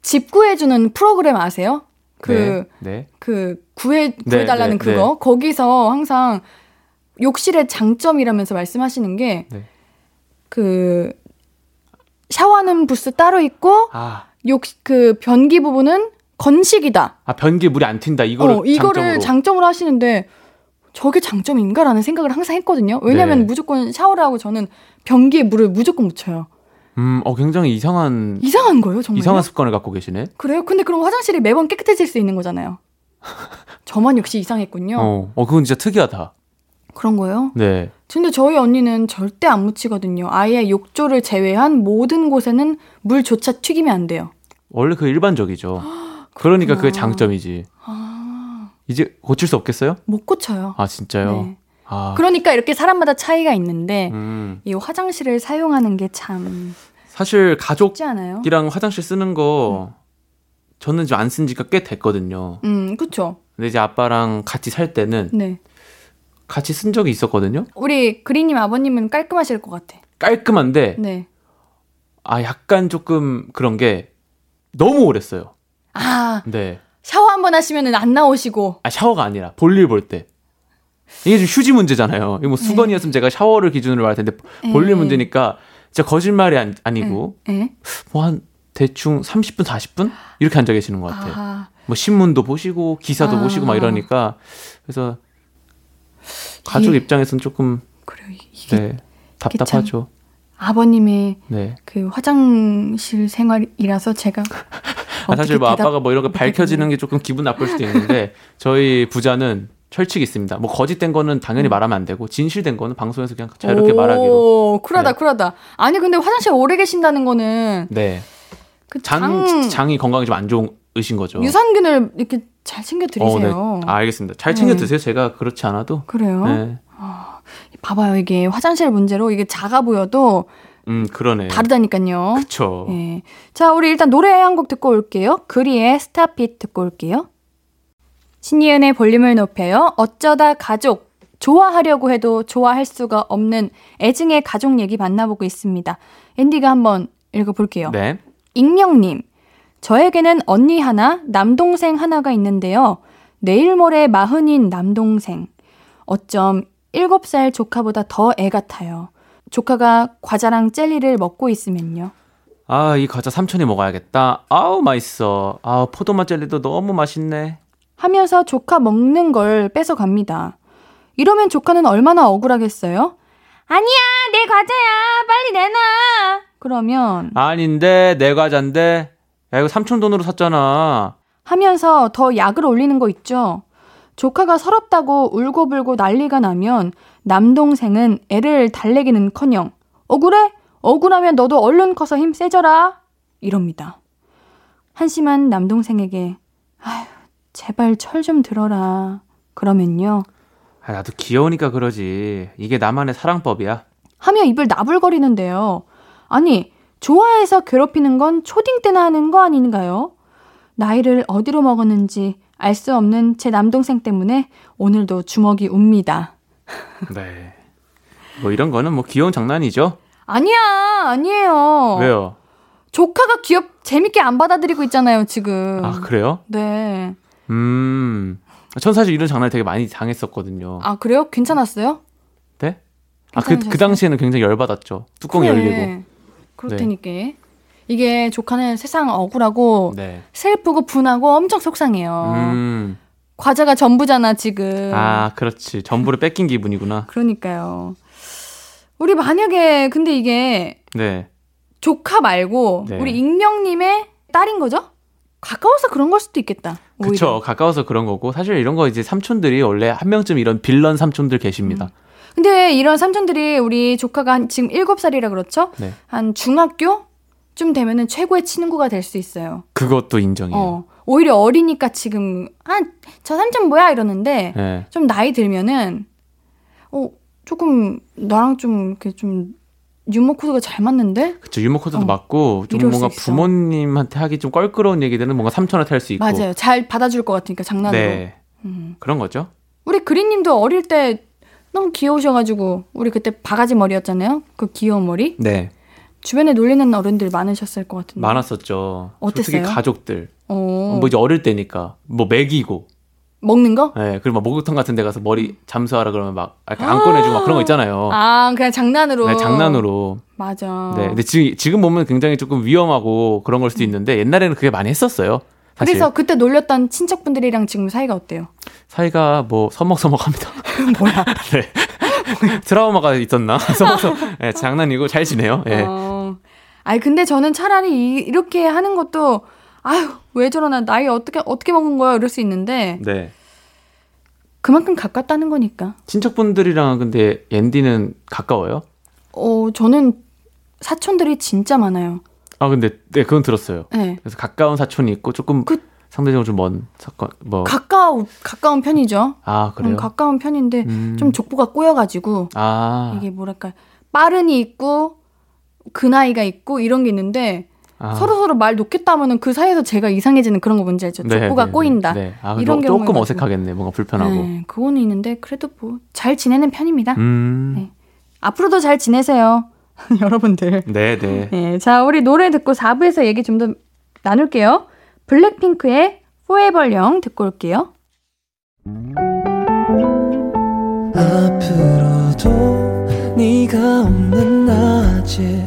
그집 구해주는 프로그램 아세요? 그, 네. 네. 그 구해, 네, 구해달라는 네, 그거. 거기서 항상 욕실의 장점이라면서 말씀하시는 게 네. 그 샤워하는 부스 따로 있고 아, 욕, 그 변기 부분은 건식이다. 아 변기에 물이 안 튄다. 이거를 어, 이거를 장점으로. 장점으로 하시는데 저게 장점인가라는 생각을 항상 했거든요. 왜냐면 네. 무조건 샤워를 하고 저는 변기에 물을 무조건 묻혀요. 음, 어 굉장히 이상한 이상한 거예요, 정말. 이상한 습관을 갖고 계시네. 그래요? 근데 그럼 화장실이 매번 깨끗해질 수 있는 거잖아요. 저만 역시 이상했군요. 어, 어 그건 진짜 특이하다. 그런 거예요? 네. 근데 저희 언니는 절대 안 묻히거든요. 아예 욕조를 제외한 모든 곳에는 물조차 튀기면 안 돼요. 원래 그 일반적이죠. 그러니까 그게. 장점이지. 아, 이제 고칠 수 없겠어요? 못 고쳐요. 아 진짜요? 네. 아. 그러니까 이렇게 사람마다 차이가 있는데 음. 이 화장실을 사용하는 게 참 사실 가족이랑. 화장실 쓰는 거 저는 좀안쓴 지가 꽤 됐거든요. 음, 그쵸. 근데 이제 아빠랑 같이 살 때는 네. 같이 쓴 적이 있었거든요. 우리 그리님 아버님은 깔끔하실 것 같아. 깔끔한데 네. 아 약간 조금 그런 게 너무 오래 써요. 아, 네. 샤워 한 번 하시면은 안 나오시고. 아 샤워가 아니라 볼일 볼 때. 이게 좀 휴지 문제잖아요. 이거 뭐 수건이었으면 제가 샤워를 기준으로 할 텐데 볼일 네. 문제니까 진짜 거짓말이 아니, 아니고 예? 뭐한 대충 30분 40분 이렇게 앉아 계시는 것 같아요. 아, 뭐 신문도 보시고 기사도 아. 보시고 막 이러니까 그래서 가족 이- 입장에서는 조금 그래요. 이게 네 답답하죠. 아버님의 네. 그 화장실 생활이라서 제가 아, 사실 뭐 아빠가 뭐 이런 거 밝혀지는 게 조금 기분 나쁠 수도 있는데 저희 부자는 철칙이 있습니다. 뭐 거짓된 거는 당연히 말하면 안 되고 진실된 거는 방송에서 그냥 자유롭게 오, 말하기로. 쿨하다, 네. 쿨하다. 아니 근데 화장실 오래 계신다는 거는 네. 그 장, 장, 장이 건강이 좀 안 좋으신 거죠. 유산균을 이렇게 잘 챙겨 어, 드리세요. 네. 아, 알겠습니다. 잘 챙겨 네. 드세요. 제가 그렇지 않아도. 그래요? 네. 봐봐요 이게 화장실 문제로 이게 작아 보여도 음, 그러네. 다르다니까요. 그쵸. 예. 자, 우리 일단 노래 한 곡 듣고 올게요. 그리의 스타핏 듣고 올게요. 신이은의 볼륨을 높여요. 어쩌다 가족. 좋아하려고 해도 좋아할 수가 없는 애증의 가족 얘기 만나보고 있습니다. 앤디가 한번 읽어볼게요. 네. 익명님. 저에게는 언니 하나, 남동생 하나가 있는데요. 내일 모레 마흔인 남동생. 어쩜 7살 조카보다 더 애 같아요. 조카가 과자랑 젤리를 먹고 있으면요. 아, 이 과자 삼촌이 먹어야겠다. 아우, 맛있어. 아, 포도맛 젤리도 너무 맛있네. 하면서 조카 먹는 걸 뺏어 갑니다. 이러면 조카는 얼마나 억울하겠어요? 아니야, 내 과자야. 빨리 내놔. 그러면 아닌데, 내 과자인데. 야, 이거 삼촌 돈으로 샀잖아. 하면서 더 약을 올리는 거 있죠. 조카가 서럽다고 울고불고 난리가 나면 남동생은 애를 달래기는 커녕 억울해? 억울하면 너도 얼른 커서 힘 세져라. 이럽니다. 한심한 남동생에게 아휴 제발 철 좀 들어라. 그러면요. 아, 나도 귀여우니까 그러지. 이게 나만의 사랑법이야. 하며 입을 나불거리는데요. 아니, 좋아해서 괴롭히는 건 초딩 때나 하는 거 아닌가요? 나이를 어디로 먹었는지 알 수 없는 제 남동생 때문에 오늘도 주먹이 웁니다. 네. 뭐 이런 거는 뭐 귀여운 장난이죠. 아니야, 아니에요. 왜요? 조카가 귀엽, 재밌게 안 받아들이고 있잖아요, 지금. 아, 그래요? 네. 음. 전 사실 이런 장난을 되게 많이 당했었거든요. 아, 그래요? 괜찮았어요? 네? 아, 그? 그 당시에는 굉장히 열받았죠. 뚜껑 그래. 열리고. 그렇다니까. 이게 조카는 세상 억울하고 네. 슬프고 분하고 엄청 속상해요. 음. 과자가 전부잖아, 지금. 아, 그렇지. 전부를 뺏긴 기분이구나. 그러니까요. 우리 만약에 근데 이게 네. 조카 말고 네. 우리 익명님의 딸인 거죠? 가까워서 그런 걸 수도 있겠다. 오히려. 그쵸. 가까워서 그런 거고. 사실 이런 거 이제 삼촌들이 원래 한 명쯤 이런 빌런 삼촌들 계십니다. 근데 이런 삼촌들이 우리 조카가 한 지금 7살이라 그렇죠? 네. 한 중학교 좀 되면은 최고의 친구가 될 수 있어요. 그것도 인정이에요. 어. 오히려 어리니까 지금 아, 저 삼촌 뭐야 이러는데 네. 좀 나이 들면은 어, 조금 나랑 좀 이렇게 좀 유머 코드가 잘 맞는데? 그쵸. 유머 코드도 어. 맞고, 좀 뭔가. 부모님한테 하기 좀 껄끄러운 얘기들은 뭔가 삼촌한테 할 수 있고. 맞아요. 잘 받아줄 것 같으니까 장난으로. 네. 음. 그런 거죠. 우리 그린님도 어릴 때 너무 귀여우셔가지고 우리 그때 바가지 머리였잖아요. 그 귀여운 머리. 네. 주변에 놀리는 어른들 많으셨을 것 같은데. 많았었죠. 어땠어요? 솔직히 가족들. 어, 뭐 이제 어릴 때니까. 뭐 먹이고. 먹는 거? 네. 그리고 막 목욕탕 같은 데 가서 머리 잠수하라 그러면 막 이렇게 안 꺼내주고 막 그런 거 있잖아요. 아 그냥 장난으로. 네, 장난으로. 맞아. 네. 근데 지금, 지금 보면 굉장히 조금 위험하고 그런 걸 수도 있는데 옛날에는 그게 많이 했었어요. 사실. 그래서 그때 놀렸던 친척분들이랑 지금 사이가 어때요? 사이가 뭐 서먹서먹합니다. 뭐야? 네. 트라우마가 있었나? 서먹서먹. 네, 장난이고 잘 지내요. 예. 어. 아니 근데 저는 차라리 이, 이렇게 하는 것도 아유 왜 저러나 나이 어떻게 어떻게 먹은 거야 이럴 수 있는데 네. 그만큼 가깝다는 거니까. 친척분들이랑 근데 옌디는 가까워요? 어 저는 사촌들이 진짜 많아요. 아 근데 네 그건 들었어요. 네. 그래서 가까운 사촌이 있고 조금 그- 상대적으로 좀 먼 사건 뭐. 가까우 가까운 편이죠. 아 그래요? 음, 가까운 편인데 음. 좀 족보가 꼬여가지고 아. 이게 뭐랄까 빠른이 있고 그 나이가 있고 이런 게 있는데 아. 서로 서로 말 놓겠다 하면은 그 사이에서 제가 이상해지는 그런 거 뭔지 알죠? 네, 족보가 네, 꼬인다. 네. 아, 이런 경우에 조금. 어색하겠네. 뭔가 불편하고. 네, 그거는 있는데 그래도 뭐 잘 지내는 편입니다. 음. 네. 앞으로도 잘 지내세요. 여러분들. 네, 네. 네, 자, 우리 노래 듣고 4부에서 얘기 좀 더 나눌게요. 블랙핑크의 Forever Young 듣고 올게요. 앞으로도 네가 없는 낮에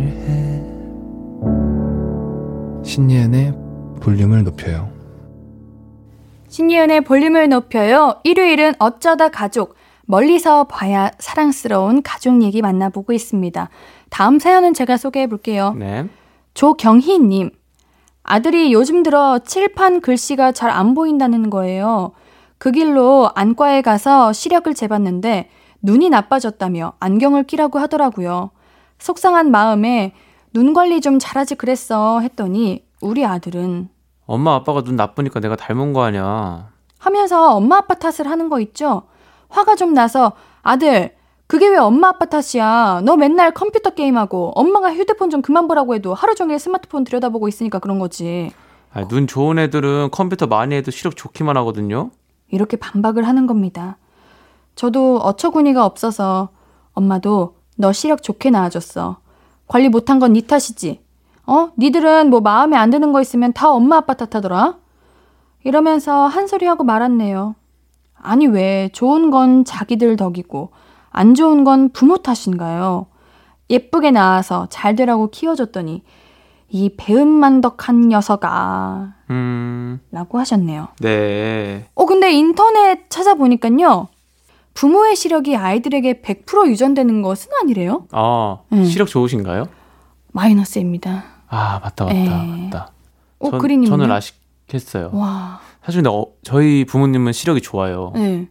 신예은의 볼륨을 높여요 신예은의 볼륨을 높여요. 일요일은 어쩌다 가족. 멀리서 봐야 사랑스러운 가족 얘기 만나보고 있습니다. 다음 사연은 제가 소개해 볼게요. 네. 조경희님. 아들이 요즘 들어 칠판 글씨가 잘 안 보인다는 거예요. 그 길로 안과에 가서 시력을 재봤는데 눈이 나빠졌다며 안경을 끼라고 하더라고요. 속상한 마음에 눈 관리 좀 잘하지 그랬어 했더니 우리 아들은 엄마 아빠가 눈 나쁘니까 내가 닮은 거 아니야. 하면서 엄마 아빠 탓을 하는 거 있죠? 화가 좀 나서 아들 그게 왜 엄마 아빠 탓이야? 너 맨날 컴퓨터 게임하고 엄마가 휴대폰 좀 그만 보라고 해도 하루 종일 스마트폰 들여다보고 있으니까 그런 거지. 아니, 눈 좋은 애들은 컴퓨터 많이 해도 시력 좋기만 하거든요. 이렇게 반박을 하는 겁니다. 저도 어처구니가 없어서 엄마도 너 시력 좋게 나아졌어. 관리 못한 건네 탓이지. 어? 니들은 뭐 마음에 안 드는 거 있으면 다 엄마 아빠 탓하더라. 이러면서 한 소리 하고 말았네요. 아니 왜 좋은 건 자기들 덕이고 안 좋은 건 부모 탓인가요? 예쁘게 낳아서 잘 되라고 키워줬더니 이 배은만덕한 녀석아 음, 라고 하셨네요. 네. 어, 근데 인터넷 찾아보니까요. 부모의 시력이 아이들에게 100% 유전되는 것은 아니래요. 아, 음. 시력 좋으신가요? 마이너스입니다. 아, 맞다, 맞다, 에이. 맞다. 어, 전-? 저는 아쉽겠어요. 와, 사실 어, 저희 부모님은 시력이 좋아요. 네.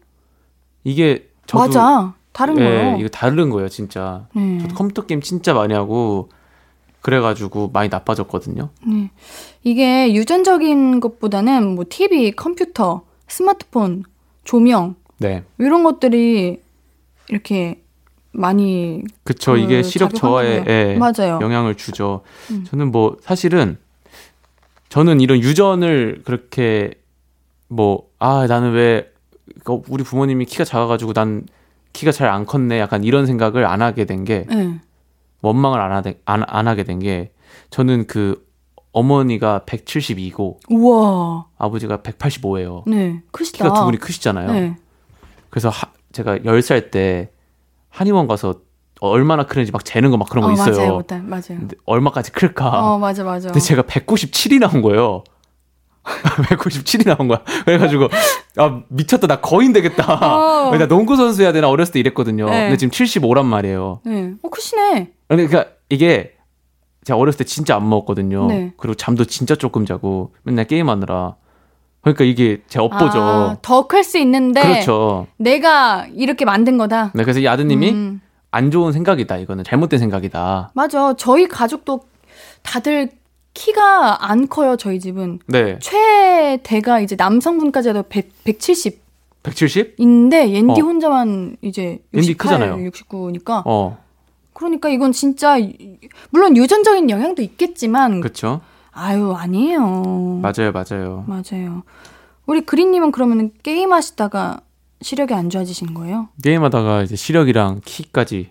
이게 저도 맞아. 다른 예, 거요. 이거 다른 거예요, 진짜. 네. 저도 컴퓨터 게임 진짜 많이 하고 그래가지고 많이 나빠졌거든요. 네. 이게 유전적인 것보다는 뭐 TV, 컴퓨터, 스마트폰, 조명 네, 이런 것들이 이렇게 많이 그쵸. 그 이게 시력 저하에 예, 맞아요. 영향을 주죠. 음. 저는 뭐 사실은 저는 이런 유전을 그렇게 뭐 아 나는 왜 어, 우리 부모님이 키가 작아가지고 난 키가 잘 안 컸네 약간 이런 생각을 안 하게 된게 네. 원망을 안, 하게, 안, 안 하게 된 게 저는 그 어머니가 172고 우와. 아버지가 185예요. 네. 크시다. 키가 두 분이 크시잖아요. 네. 그래서 하, 제가 10살 때 한의원 가서 얼마나 크는지 막 재는 거 막 그런 거 어, 있어요. 맞아요. 맞아요. 맞아요. 근데 얼마까지 클까? 어, 맞아, 맞아. 근데 제가 197이 나온 거예요. 197이 나온 거야. 그래가지고 아 미쳤다 나 거인 되겠다. 어. 나 농구 선수 해야 되나 어렸을 때 이랬거든요. 네. 근데 지금 75란 말이에요. 네. 어, 크시네. 그러니까 이게 제가 어렸을 때 진짜 안 먹었거든요. 네. 그리고 잠도 진짜 조금 자고 맨날 게임하느라. 그러니까 이게 제 업보죠. 아, 더클 수 있는데 그렇죠. 내가 이렇게 만든 거다. 네, 그래서 이 아드님이 음, 안 좋은 생각이다. 이거는 잘못된 생각이다. 맞아. 저희 가족도 다들 키가 안 커요. 저희 집은 네. 최대가 이제 남성분까지 해도 100, 170 170? 인데 옌디 어. 혼자만 이제 옌디 68, 크잖아요. 69니까 어, 그러니까 이건 진짜 물론 유전적인 영향도 있겠지만 그렇죠. 아유 아니에요. 맞아요, 맞아요. 맞아요. 우리 그린님은 그러면 게임 하시다가 시력이 안 좋아지신 거예요? 게임하다가 이제 시력이랑 키까지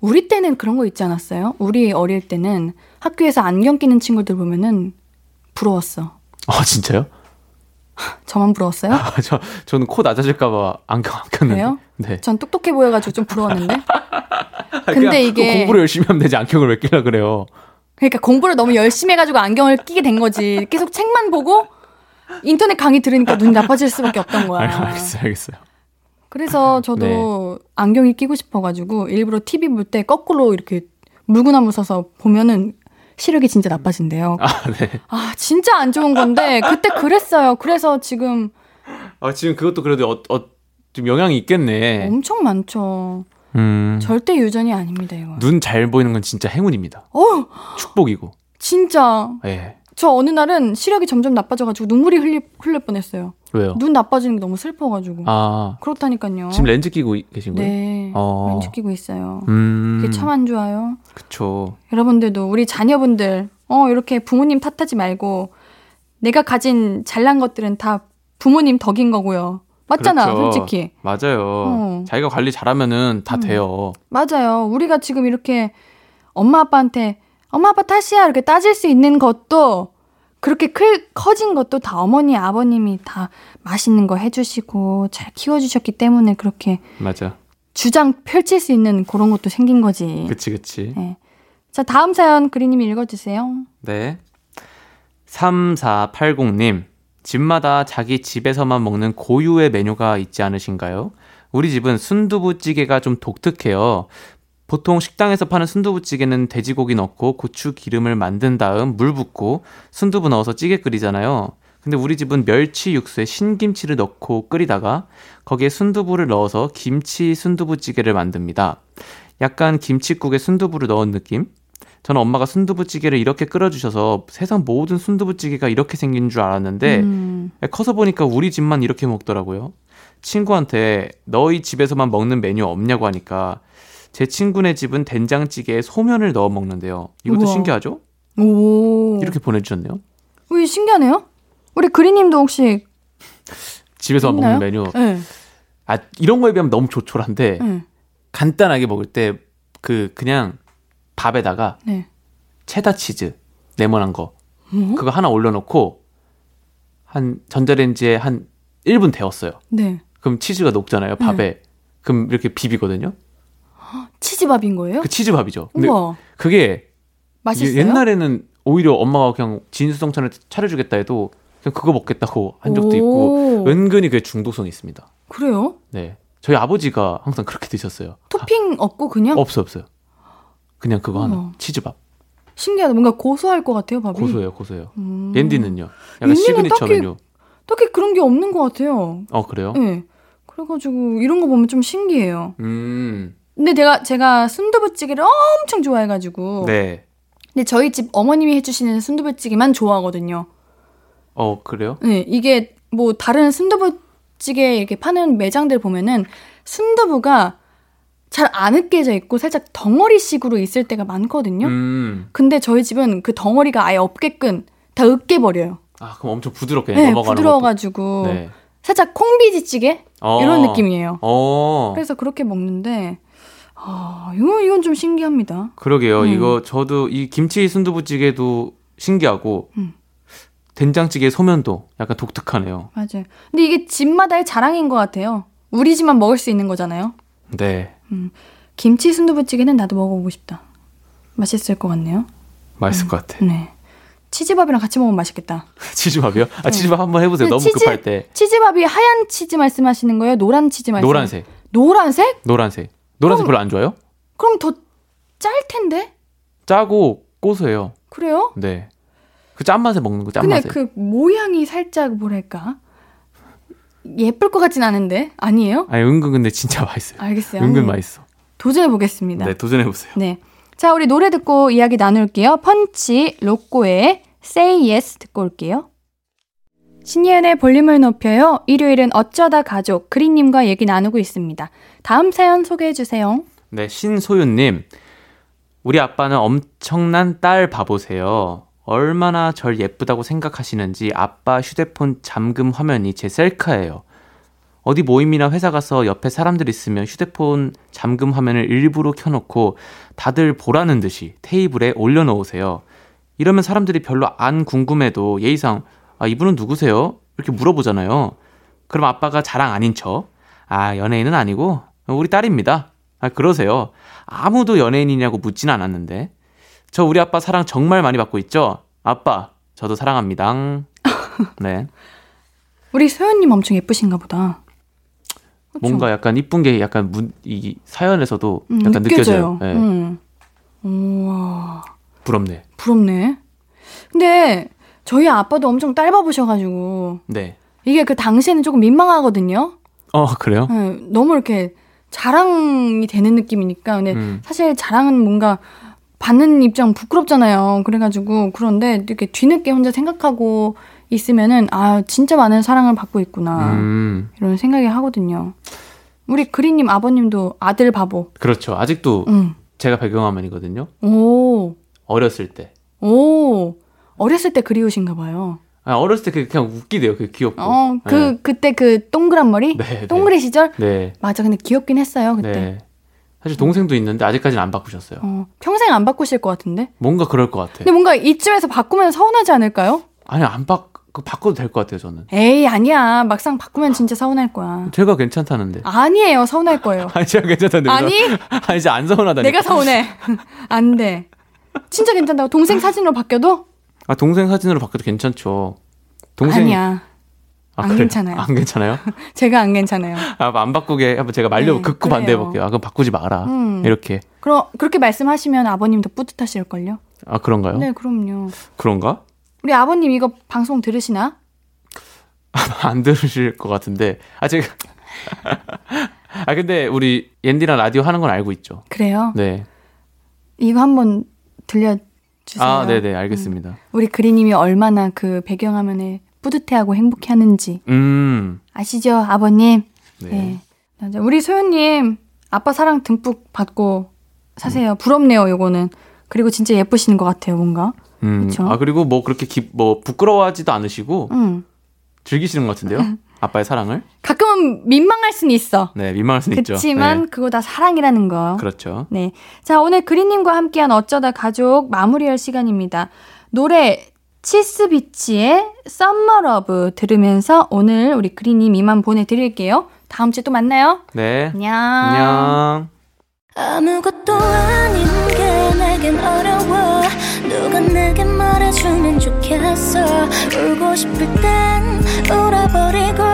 우리 때는 그런 거 있지 않았어요? 우리 어릴 때는 학교에서 안경 끼는 친구들 보면은 부러웠어. 아 진짜요? 저만 부러웠어요? 아, 저 저는 코 낮아질까봐 안경 안 꼈는데. 그래요? 네. 전 똑똑해 보여가지고 좀 부러웠는데. 그냥 근데 이게 공부를 열심히 하면 되지 안경을 왜 끼려 그래요? 그러니까 공부를 너무 열심히 해가지고 안경을 끼게 된 거지. 계속 책만 보고 인터넷 강의 들으니까 눈이 나빠질 수밖에 없던 거야. 알겠어요, 알겠어요. 그래서 저도 안경이 끼고 싶어가지고 일부러 TV 볼 때 거꾸로 이렇게 물구나무 서서 보면은 시력이 진짜 나빠진대요. 아 네. 아 진짜 안 좋은 건데 그때 그랬어요. 그래서 지금 아 지금 그것도 그래도 어, 어, 좀 영향이 있겠네. 엄청 많죠. 음. 절대 유전이 아닙니다 이거. 눈 잘 보이는 건 진짜 행운입니다. 어 축복이고. 진짜 예. 저 어느 날은 시력이 점점 나빠져가지고 눈물이 흘릴, 흘릴 뻔했어요. 왜요? 눈 나빠지는 게 너무 슬퍼가지고. 아 그렇다니까요. 지금 렌즈 끼고 계신 거예요? 네. 어. 렌즈 끼고 있어요. 음. 그게 참 안 좋아요. 그쵸. 여러분들도 우리 자녀분들 어 이렇게 부모님 탓하지 말고 내가 가진 잘난 것들은 다 부모님 덕인 거고요. 맞잖아, 그렇죠. 솔직히. 맞아요. 어. 자기가 관리 잘하면은 다 음. 돼요. 맞아요. 우리가 지금 이렇게 엄마 아빠한테 엄마 아빠 탓이야 이렇게 따질 수 있는 것도 그렇게 클, 커진 것도 다 어머니 아버님이 다 맛있는 거 해주시고 잘 키워주셨기 때문에 그렇게 맞아. 주장 펼칠 수 있는 그런 것도 생긴 거지. 그치 그치. 네. 자 다음 사연 그리님이 읽어주세요. 네. 3480님, 집마다 자기 집에서만 먹는 고유의 메뉴가 있지 않으신가요? 우리 집은 순두부찌개가 좀 독특해요. 보통 식당에서 파는 순두부찌개는 돼지고기 넣고 고추 기름을 만든 다음 물 붓고 순두부 넣어서 찌개 끓이잖아요. 근데 우리 집은 멸치 육수에 신김치를 넣고 끓이다가 거기에 순두부를 넣어서 김치 순두부찌개를 만듭니다. 약간 김치국에 순두부를 넣은 느낌? 저는 엄마가 순두부찌개를 이렇게 끓여주셔서 세상 모든 순두부찌개가 이렇게 생긴 줄 알았는데 음, 커서 보니까 우리 집만 이렇게 먹더라고요. 친구한테 너희 집에서만 먹는 메뉴 없냐고 하니까 제 친구네 집은 된장찌개에 소면을 넣어 먹는데요. 이것도 우와. 신기하죠? 오. 이렇게 보내주셨네요. 우리 신기하네요. 우리 그리님도 혹시 집에서 있나요? 먹는 메뉴. 네, 아 이런 거에 비하면 너무 조촐한데 네, 간단하게 먹을 때 그 그냥 밥에다가 네. 체다 치즈 네모난 거 뭐? 그거 하나 올려놓고 한 전자레인지에 한 1분 데웠어요. 네. 그럼 치즈가 녹잖아요 밥에. 그럼 이렇게 비비거든요. 치즈밥인 거예요? 그 치즈밥이죠. 근데 우와. 그게 맛있어요? 옛날에는 오히려 엄마가 그냥 진수성찬을 차려주겠다 해도 그냥 그거 먹겠다고 한 적도 있고 오. 은근히 그게 중독성이 있습니다. 그래요? 네, 저희 아버지가 항상 그렇게 드셨어요. 토핑 없고 그냥 아, 없어 없어요. 그냥 그거 하나. 치즈밥 신기하다. 뭔가 고소할 것 같아요, 밥이. 고소해요 고소해요. 음. 옌디는요? 약간 시그니처 딱히- 메뉴. 딱히 그런 게 없는 것 같아요. 어 그래요? 네. 그래가지고 이런 거 보면 좀 신기해요. 음, 근데 내가 제가 순두부찌개를 엄청 좋아해가지고. 네. 근데 저희 집 어머님이 해주시는 순두부찌개만 좋아하거든요. 어 그래요? 네, 이게 뭐 다른 순두부찌개 이렇게 파는 매장들 보면은 순두부가 잘 안 으깨져 있고 살짝 덩어리식으로 있을 때가 많거든요. 음, 근데 저희 집은 그 덩어리가 아예 없게끔 다 으깨 버려요. 아 그럼 엄청 부드럽게 네, 부드러워가지고. 네. 살짝 콩비지찌개 어. 이런 느낌이에요. 어. 그래서 그렇게 먹는데 아 이건 이건 좀 신기합니다. 그러게요. 음. 이거 저도 이 김치 순두부찌개도 신기하고 음. 된장찌개 소면도 약간 독특하네요. 맞아요. 근데 이게 집마다의 자랑인 것 같아요. 우리 집만 먹을 수 있는 거잖아요. 네, 김치 순두부찌개는 나도 먹어보고 싶다. 맛있을 것 같네요. 맛있을 것 같아. 네. 치즈밥이랑 같이 먹으면 맛있겠다. 치즈밥이요? 아 치즈밥 한번 해보세요. 근데 너무 치즈- 급할 때 치즈밥이 하얀 치즈 말씀하시는 거예요? 노란 치즈 말씀? 노란색, 노란색? 노란색, 노란색 그럼- 별로 안 좋아요? 그럼 더 짤 텐데? 짜고 고소해요. 그래요? 네, 그 짠맛에 먹는 거 근데 짠맛에. 그 모양이 살짝 뭐랄까? 예쁠 것 같진 않은데? 아니에요? 아니 은근 근데 진짜 맛있어요. 알겠어요. 은근 한번 맛있어. 도전해 보겠습니다. 네, 도전해 보세요. 네. 자, 우리 노래 듣고 이야기 나눌게요. 펀치 로꼬의 Say Yes 듣고 올게요. 신예은의 볼륨을 높여요. 일요일은 어쩌다 가족 그린님과 얘기 나누고 있습니다. 다음 사연 소개해 주세요. 네, 신소윤님. 우리 아빠는 엄청난 딸 바보세요. 얼마나 절 예쁘다고 생각하시는지 아빠 휴대폰 잠금 화면이 제 셀카예요. 어디 모임이나 회사 가서 옆에 사람들 있으면 휴대폰 잠금 화면을 일부러 켜놓고 다들 보라는 듯이 테이블에 올려놓으세요. 이러면 사람들이 별로 안 궁금해도 예의상 아 이분은 누구세요? 이렇게 물어보잖아요. 그럼 아빠가 자랑 아닌 척. 아 연예인은 아니고 우리 딸입니다. 아 그러세요. 아무도 연예인이냐고 묻진 않았는데 저 우리 아빠 사랑 정말 많이 받고 있죠? 아빠, 저도 사랑합니다. 네. 우리 소연님 엄청 예쁘신가 보다. 그쵸? 뭔가 약간 이쁜 게 약간 문, 이 사연에서도 음, 약간 느껴져요. 네. 음. 우와, 부럽네. 부럽네. 근데 저희 아빠도 엄청 딸바보셔가지고 네. 이게 그 당시에는 조금 민망하거든요. 어, 그래요? 네, 너무 이렇게 자랑이 되는 느낌이니까. 근데 음. 사실 자랑은 뭔가 받는 입장 부끄럽잖아요. 그래가지고 그런데 이렇게 뒤늦게 혼자 생각하고 있으면은 아 진짜 많은 사랑을 받고 있구나 음, 이런 생각이 하거든요. 우리 그리님 아버님도 아들 바보. 그렇죠. 아직도 응. 제가 배경화면이거든요. 오, 어렸을 때. 오. 어렸을 때 그리우신가 봐요. 아, 어렸을 때 그냥 웃기대요. 그게 귀엽고. 어, 그, 네. 그때 그 동그란 머리? 네, 네. 동그리 시절? 네. 맞아. 근데 귀엽긴 했어요, 그때. 네. 사실 동생도 있는데 아직까지는 안 바꾸셨어요. 어, 평생 안 바꾸실 것 같은데? 뭔가 그럴 것 같아. 근데 뭔가 이쯤에서 바꾸면 서운하지 않을까요? 아니, 안 바, 그 바꿔도 될 것 같아요, 저는. 에이, 아니야. 막상 바꾸면 진짜 서운할 거야. 제가 괜찮다는데. 아니에요. 서운할 거예요. 아니, 제가 괜찮다는데. 아니? 아니, 진짜 안 서운하다니까. 내가 서운해. 안 돼. 진짜 괜찮다고. 동생 사진으로 바뀌어도? 아, 동생 사진으로 바꿔도 괜찮죠. 동생. 아니야. 아, 안 그래요? 괜찮아요. 안 괜찮아요? 제가 안 괜찮아요. 아, 안 바꾸게 한번 제가 말려 네, 극구 그래요. 반대해 볼게요. 아, 그럼 바꾸지 마라. 음. 이렇게. 그러, 그렇게 말씀하시면 아버님도 뿌듯하실 걸요? 아, 그런가요? 네, 그럼요. 그런가? 우리 아버님 이거 방송 들으시나? 안 들으실 것 같은데. 아, 제가. 아, 근데 우리 옌디랑 라디오 하는 건 알고 있죠. 그래요? 네. 이거 한번 들려 주세요. 아, 네 네, 알겠습니다. 우리 그리 님이 얼마나 그 배경화면에 뿌듯해하고 행복해하는지 음. 아시죠, 아버님? 네. 네. 우리 소연님 아빠 사랑 듬뿍 받고 사세요. 부럽네요, 요거는. 그리고 진짜 예쁘시는 것 같아요, 뭔가. 음. 그쵸? 아, 그리고 뭐 그렇게 기, 뭐 부끄러워하지도 않으시고 응. 즐기시는 것 같은데요? 아빠의 사랑을? 가끔은 민망할 수는 있어. 네, 민망할 수는 있죠. 그치만 네. 그거 다 사랑이라는 거. 그렇죠. 네. 자, 오늘 그리님과 함께한 어쩌다 가족 마무리할 시간입니다. 노래 치스비치의 Summer Love 들으면서 오늘 우리 그리님 이만 보내드릴게요. 다음 주에 또 만나요. 네. 안녕. 안녕. 아무것도 아닌 게 내겐 어려워 누가 내게 말해주면 좋겠어 울고 싶을 땐 울어버리고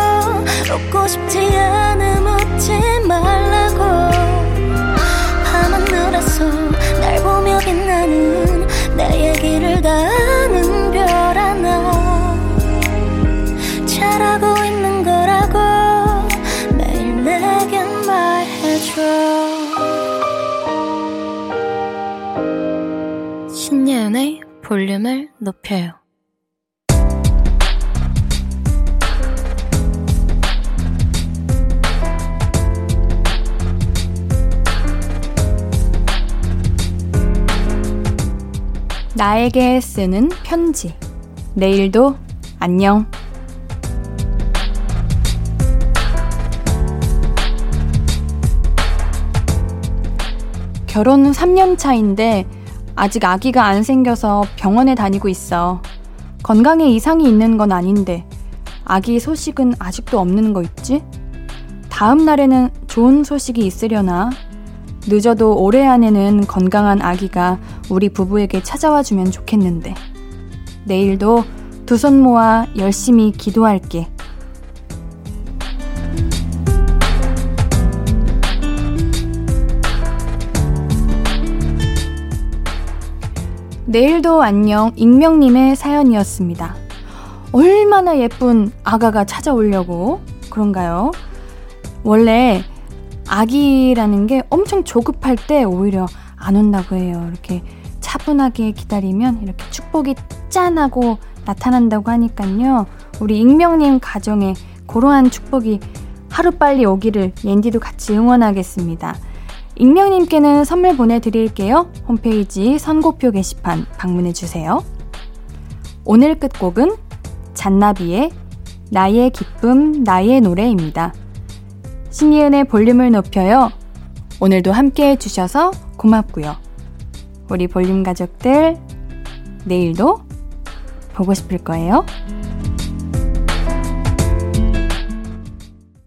웃고 싶지 않음 웃지 말라고 밤하늘에서 날 보며 빛나는 내 얘기를 다 신예은의 볼륨을 높여요. 나에게 쓰는 편지. 내일도 안녕. 결혼 3년 차인데 아직 아기가 안 생겨서 병원에 다니고 있어. 건강에 이상이 있는 건 아닌데 아기 소식은 아직도 없는 거 있지? 다음 날에는 좋은 소식이 있으려나? 늦어도 올해 안에는 건강한 아기가 우리 부부에게 찾아와 주면 좋겠는데. 내일도 두 손 모아 열심히 기도할게. 내일도 안녕 익명님의 사연이었습니다. 얼마나 예쁜 아가가 찾아오려고 그런가요? 원래 아기라는 게 엄청 조급할 때 오히려 안 온다고 해요. 이렇게 차분하게 기다리면 이렇게 축복이 짠하고 나타난다고 하니까요. 우리 익명님 가정에 그러한 축복이 하루빨리 오기를 옌디도 같이 응원하겠습니다. 익명님께는 선물 보내드릴게요. 홈페이지 선고표 게시판 방문해주세요. 오늘 끝곡은 잔나비의 나의 기쁨, 나의 노래입니다. 신이은의 볼륨을 높여요. 오늘도 함께 해주셔서 고맙고요. 우리 볼륨 가족들, 내일도 보고 싶을 거예요.